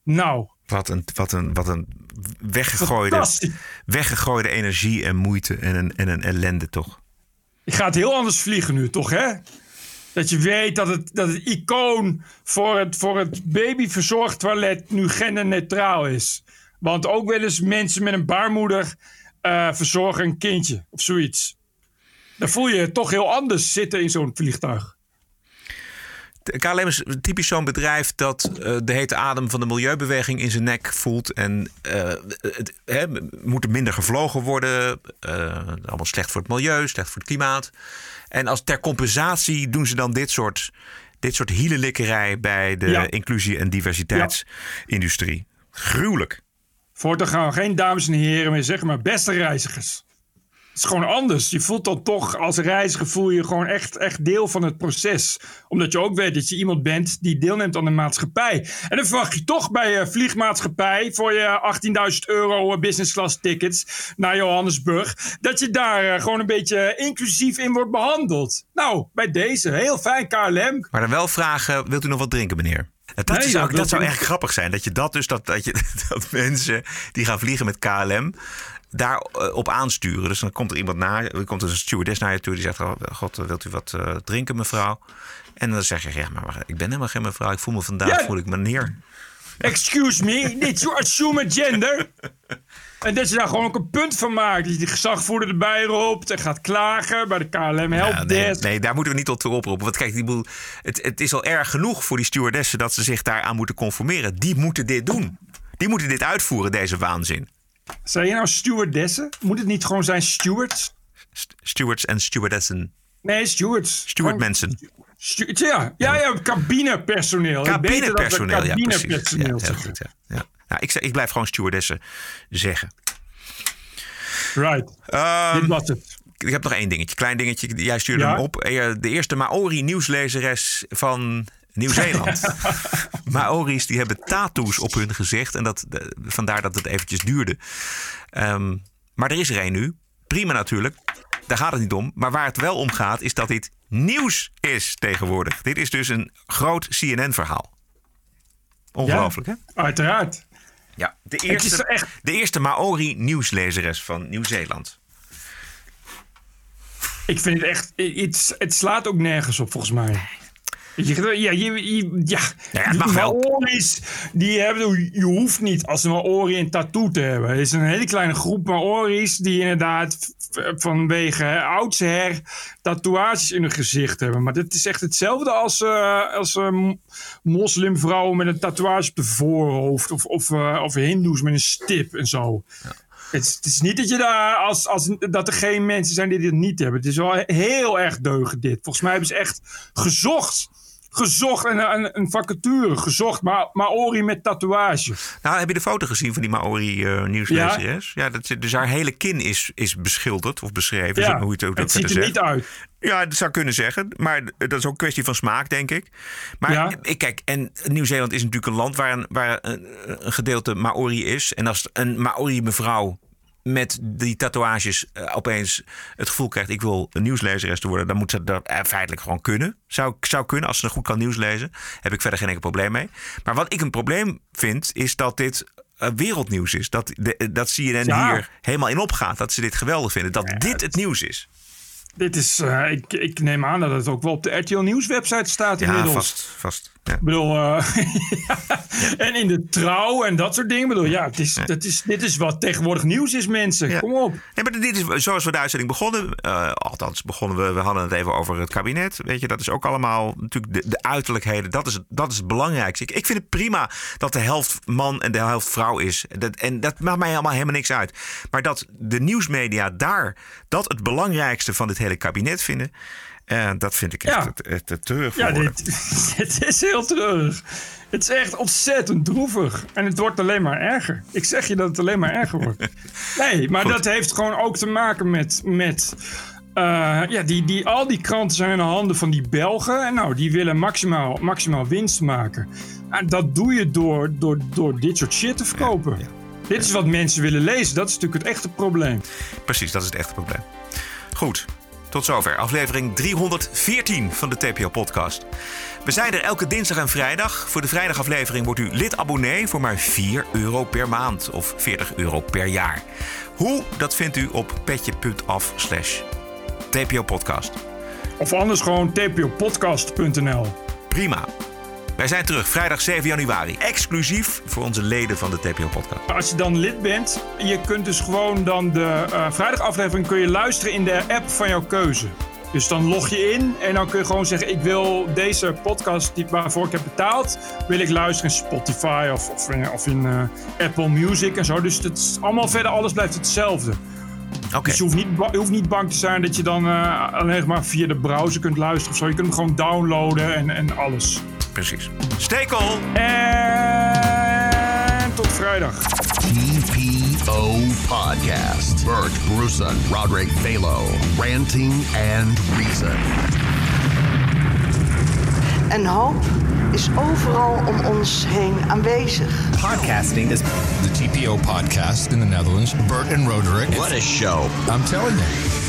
Nou. Wat een, wat een, wat een weggegooide, weggegooide energie en moeite en een, en een ellende toch. Je gaat heel anders vliegen nu toch hè? Dat je weet dat het, dat het icoon voor het, voor het babyverzorgtoilet nu genderneutraal is. Want ook wel eens mensen met een baarmoeder uh, verzorgen een kindje of zoiets. Dan voel je je toch heel anders zitten in zo'n vliegtuig. KLM is typisch zo'n bedrijf dat uh, de hete adem van de milieubeweging in zijn nek voelt. En uh, het hè, moet er minder gevlogen worden. allemaal slecht voor het milieu, slecht voor het klimaat. En als ter compensatie doen ze dan dit soort, dit soort hielenlikkerij bij de ja. inclusie- en diversiteitsindustrie. Ja. Gruwelijk. Voortaan gaan geen dames en heren meer zeggen, maar beste reizigers. Het is gewoon anders. Je voelt dan toch als reiziger voel je gewoon echt, echt deel van het proces. Omdat je ook weet dat je iemand bent die deelneemt aan de maatschappij. En dan verwacht je toch bij je vliegmaatschappij voor je 18.000 euro business class tickets naar Johannesburg. Dat je daar gewoon een beetje inclusief in wordt behandeld. Nou, bij deze. Heel fijn KLM. Maar dan wel vragen, wilt u nog wat drinken meneer? Dat, nee, dat zou echt grappig zijn. Dat je dat dus, dat, dat, je, dat mensen die gaan vliegen met KLM daarop op aansturen. Dus dan komt er iemand naar, er komt dus een stewardess naar je toe die zegt: oh, God, wilt u wat uh, drinken, mevrouw? En dan zeg je: Ja, maar ik ben helemaal geen mevrouw. Ik voel me vandaag, voel ik me neer. Excuse me, did you assume gender? En dat je daar gewoon ook een punt van maakt. Dat je de gezagvoerder erbij roept en gaat klagen bij de KLM helpdesk. Ja, nee, nee, daar moeten we niet tot oproepen. Want kijk, die boel, het, het is al erg genoeg voor die stewardessen dat ze zich daaraan moeten conformeren. Die moeten dit doen. Die moeten dit uitvoeren, deze waanzin. Zijn je nou stewardessen? Moet het niet gewoon zijn stewards? St stewards en stewardessen. Nee, stewards. Stewardmensen. Ja, ja, ja, cabinepersoneel. Cabinepersoneel, ja, precies. Ja, ja, ja. Nou, ik, ik blijf gewoon stewardessen zeggen. Right. Um, Dit was het. Ik heb nog één dingetje, klein dingetje. Jij stuurde ja? hem op. De eerste Maori-nieuwslezeres van Nieuw-Zeeland. Maori's die hebben tattoos op hun gezicht. En dat, vandaar dat het eventjes duurde. Um, maar er is er één nu. Prima natuurlijk. Daar gaat het niet om. Maar waar het wel om gaat, is dat dit nieuws is tegenwoordig. Dit is dus een groot CNN-verhaal. Ongelooflijk, ja, hè? Uiteraard. Ja, de eerste, echt... de eerste Maori-nieuwslezeres van Nieuw-Zeeland. Ik vind het echt... Het, het slaat ook nergens op, volgens mij. Je, ja, je, je- ja. Het die wel. Maori's, die hebben, je hoeft niet als een Maori een tattoo te hebben. Er is een hele kleine groep Maori's die inderdaad vanwege oudsher tatoeages in hun gezicht hebben. Maar dit is echt hetzelfde als, eh, als eh, moslimvrouwen met een tatoeage op de voorhoofd. Of, of, eh, of hindoes met een stip en zo. Het, is, het is niet dat, je daar als, als, dat er geen mensen zijn die dit niet hebben. Het is wel heel erg deugen dit. Volgens mij hebben ze echt gezocht. Gezocht en een, een vacature gezocht. Maar Maori met tatoeage. Nou, heb je de foto gezien van die Maori eh nieuwslezeres? Ja, dat, dus haar hele kin is, is beschilderd of beschreven. Ja, hoe je het, ook het ziet er niet uit. Ja, dat zou kunnen zeggen. Maar dat is ook een kwestie van smaak, denk ik. Maar ik kijk, en Nieuw-Zeeland is natuurlijk een land waar een, waar een, een gedeelte Maori is. En als een Maori mevrouw met die tatoeages eh, opeens het gevoel krijgt... ik wil een nieuwslezeres worden... dan moet ze dat eh, feitelijk gewoon kunnen. Zou, zou kunnen als ze goed kan nieuwslezen. Heb ik verder geen enkel probleem mee. Maar wat ik een probleem vind, is dat dit... eh, wereldnieuws is. Dat, de, dat CNN Ja. hier helemaal in opgaat. Dat ze dit geweldig vinden. Dat dit het nieuws is. Dit is, ik, ik neem aan dat het ook wel op de RTL Nieuws website staat Ja, inmiddels. vast. vast ja. Ik bedoel, eh, ja. en in de trouw en dat soort dingen. Ik bedoel, ja, het is, dat is, dit is wat tegenwoordig nieuws is, mensen. Kom op. Nee, maar dit is zoals we de uitzending begonnen. eh, althans, begonnen we, we hadden het even over het kabinet. Weet je, dat is ook allemaal natuurlijk de, de uiterlijkheden. Dat is, het, dat is het belangrijkste. Ik, ik vind het prima dat de helft man en de helft vrouw is. Dat, en dat maakt mij helemaal, helemaal niks uit. Maar dat de nieuwsmedia daar dat het belangrijkste van dit hele kabinet vinden. Eh, dat vind ik echt Ja. het, het, het terug voor Ja, dit, het is heel treurig. Het is echt ontzettend droevig. En het wordt alleen maar erger. Ik zeg je dat het alleen maar erger wordt. Nee, maar Goed. dat heeft gewoon ook te maken met... met eh, ja, die, die, al die kranten zijn in de handen van die Belgen. En nou, die willen maximaal, maximaal winst maken. En dat doe je door, door, door dit soort shit te verkopen. Dit is wat mensen willen lezen. Dat is natuurlijk het echte probleem. Precies, dat is het echte probleem. Goed, tot zover. Aflevering 314 van de TPO-podcast. We zijn er elke dinsdag en vrijdag. Voor de vrijdagaflevering wordt u lid-abonnee voor maar 4 euro per maand of 40 euro per jaar. Hoe? Dat vindt u op petje.af slash TPO-podcast. Of anders gewoon tpopodcast.nl. Prima. Wij zijn terug vrijdag 7 januari. Exclusief voor onze leden van de TPO-podcast. Als je dan lid bent, je kunt dus gewoon dan de eh vrijdagaflevering kun je luisteren in de app van jouw keuze. Dus dan log je in en dan kun je gewoon zeggen: Ik wil deze podcast die, waarvoor ik heb betaald, wil ik luisteren in Spotify of, of in, of in eh, Apple Music en zo. Dus het is allemaal verder, alles blijft hetzelfde. Dus je hoeft, niet, je hoeft niet bang te zijn dat je dan eh, alleen maar via de browser kunt luisteren of zo. Je kunt hem gewoon downloaden en, en alles. Precies. Stekel! En tot vrijdag. TPO Podcast. Bert Bruson, Roderick Balo, Ranting and Reason. En hoop is overal om ons heen aanwezig. Podcasting is the TPO podcast in the Netherlands. Bert and Roderick. What a show. I'm telling you.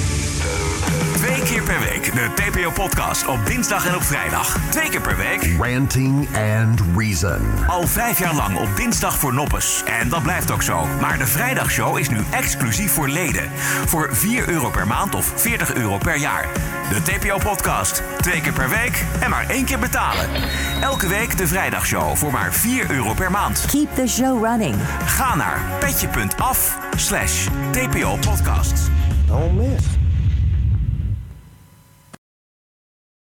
Twee keer per week de TPO-podcast op dinsdag en op vrijdag. Twee keer per week. Ranting and Reason. Al vijf jaar lang op dinsdag voor noppes. En dat blijft ook zo. Maar de vrijdagshow is nu exclusief voor leden. Voor 4 euro per maand of 40 euro per jaar. De TPO-podcast. Twee keer per week en maar één keer betalen. Elke week de vrijdagshow voor maar 4 euro per maand. Keep the show running. Ga naar petje.af slash TPO-podcast. Don't miss.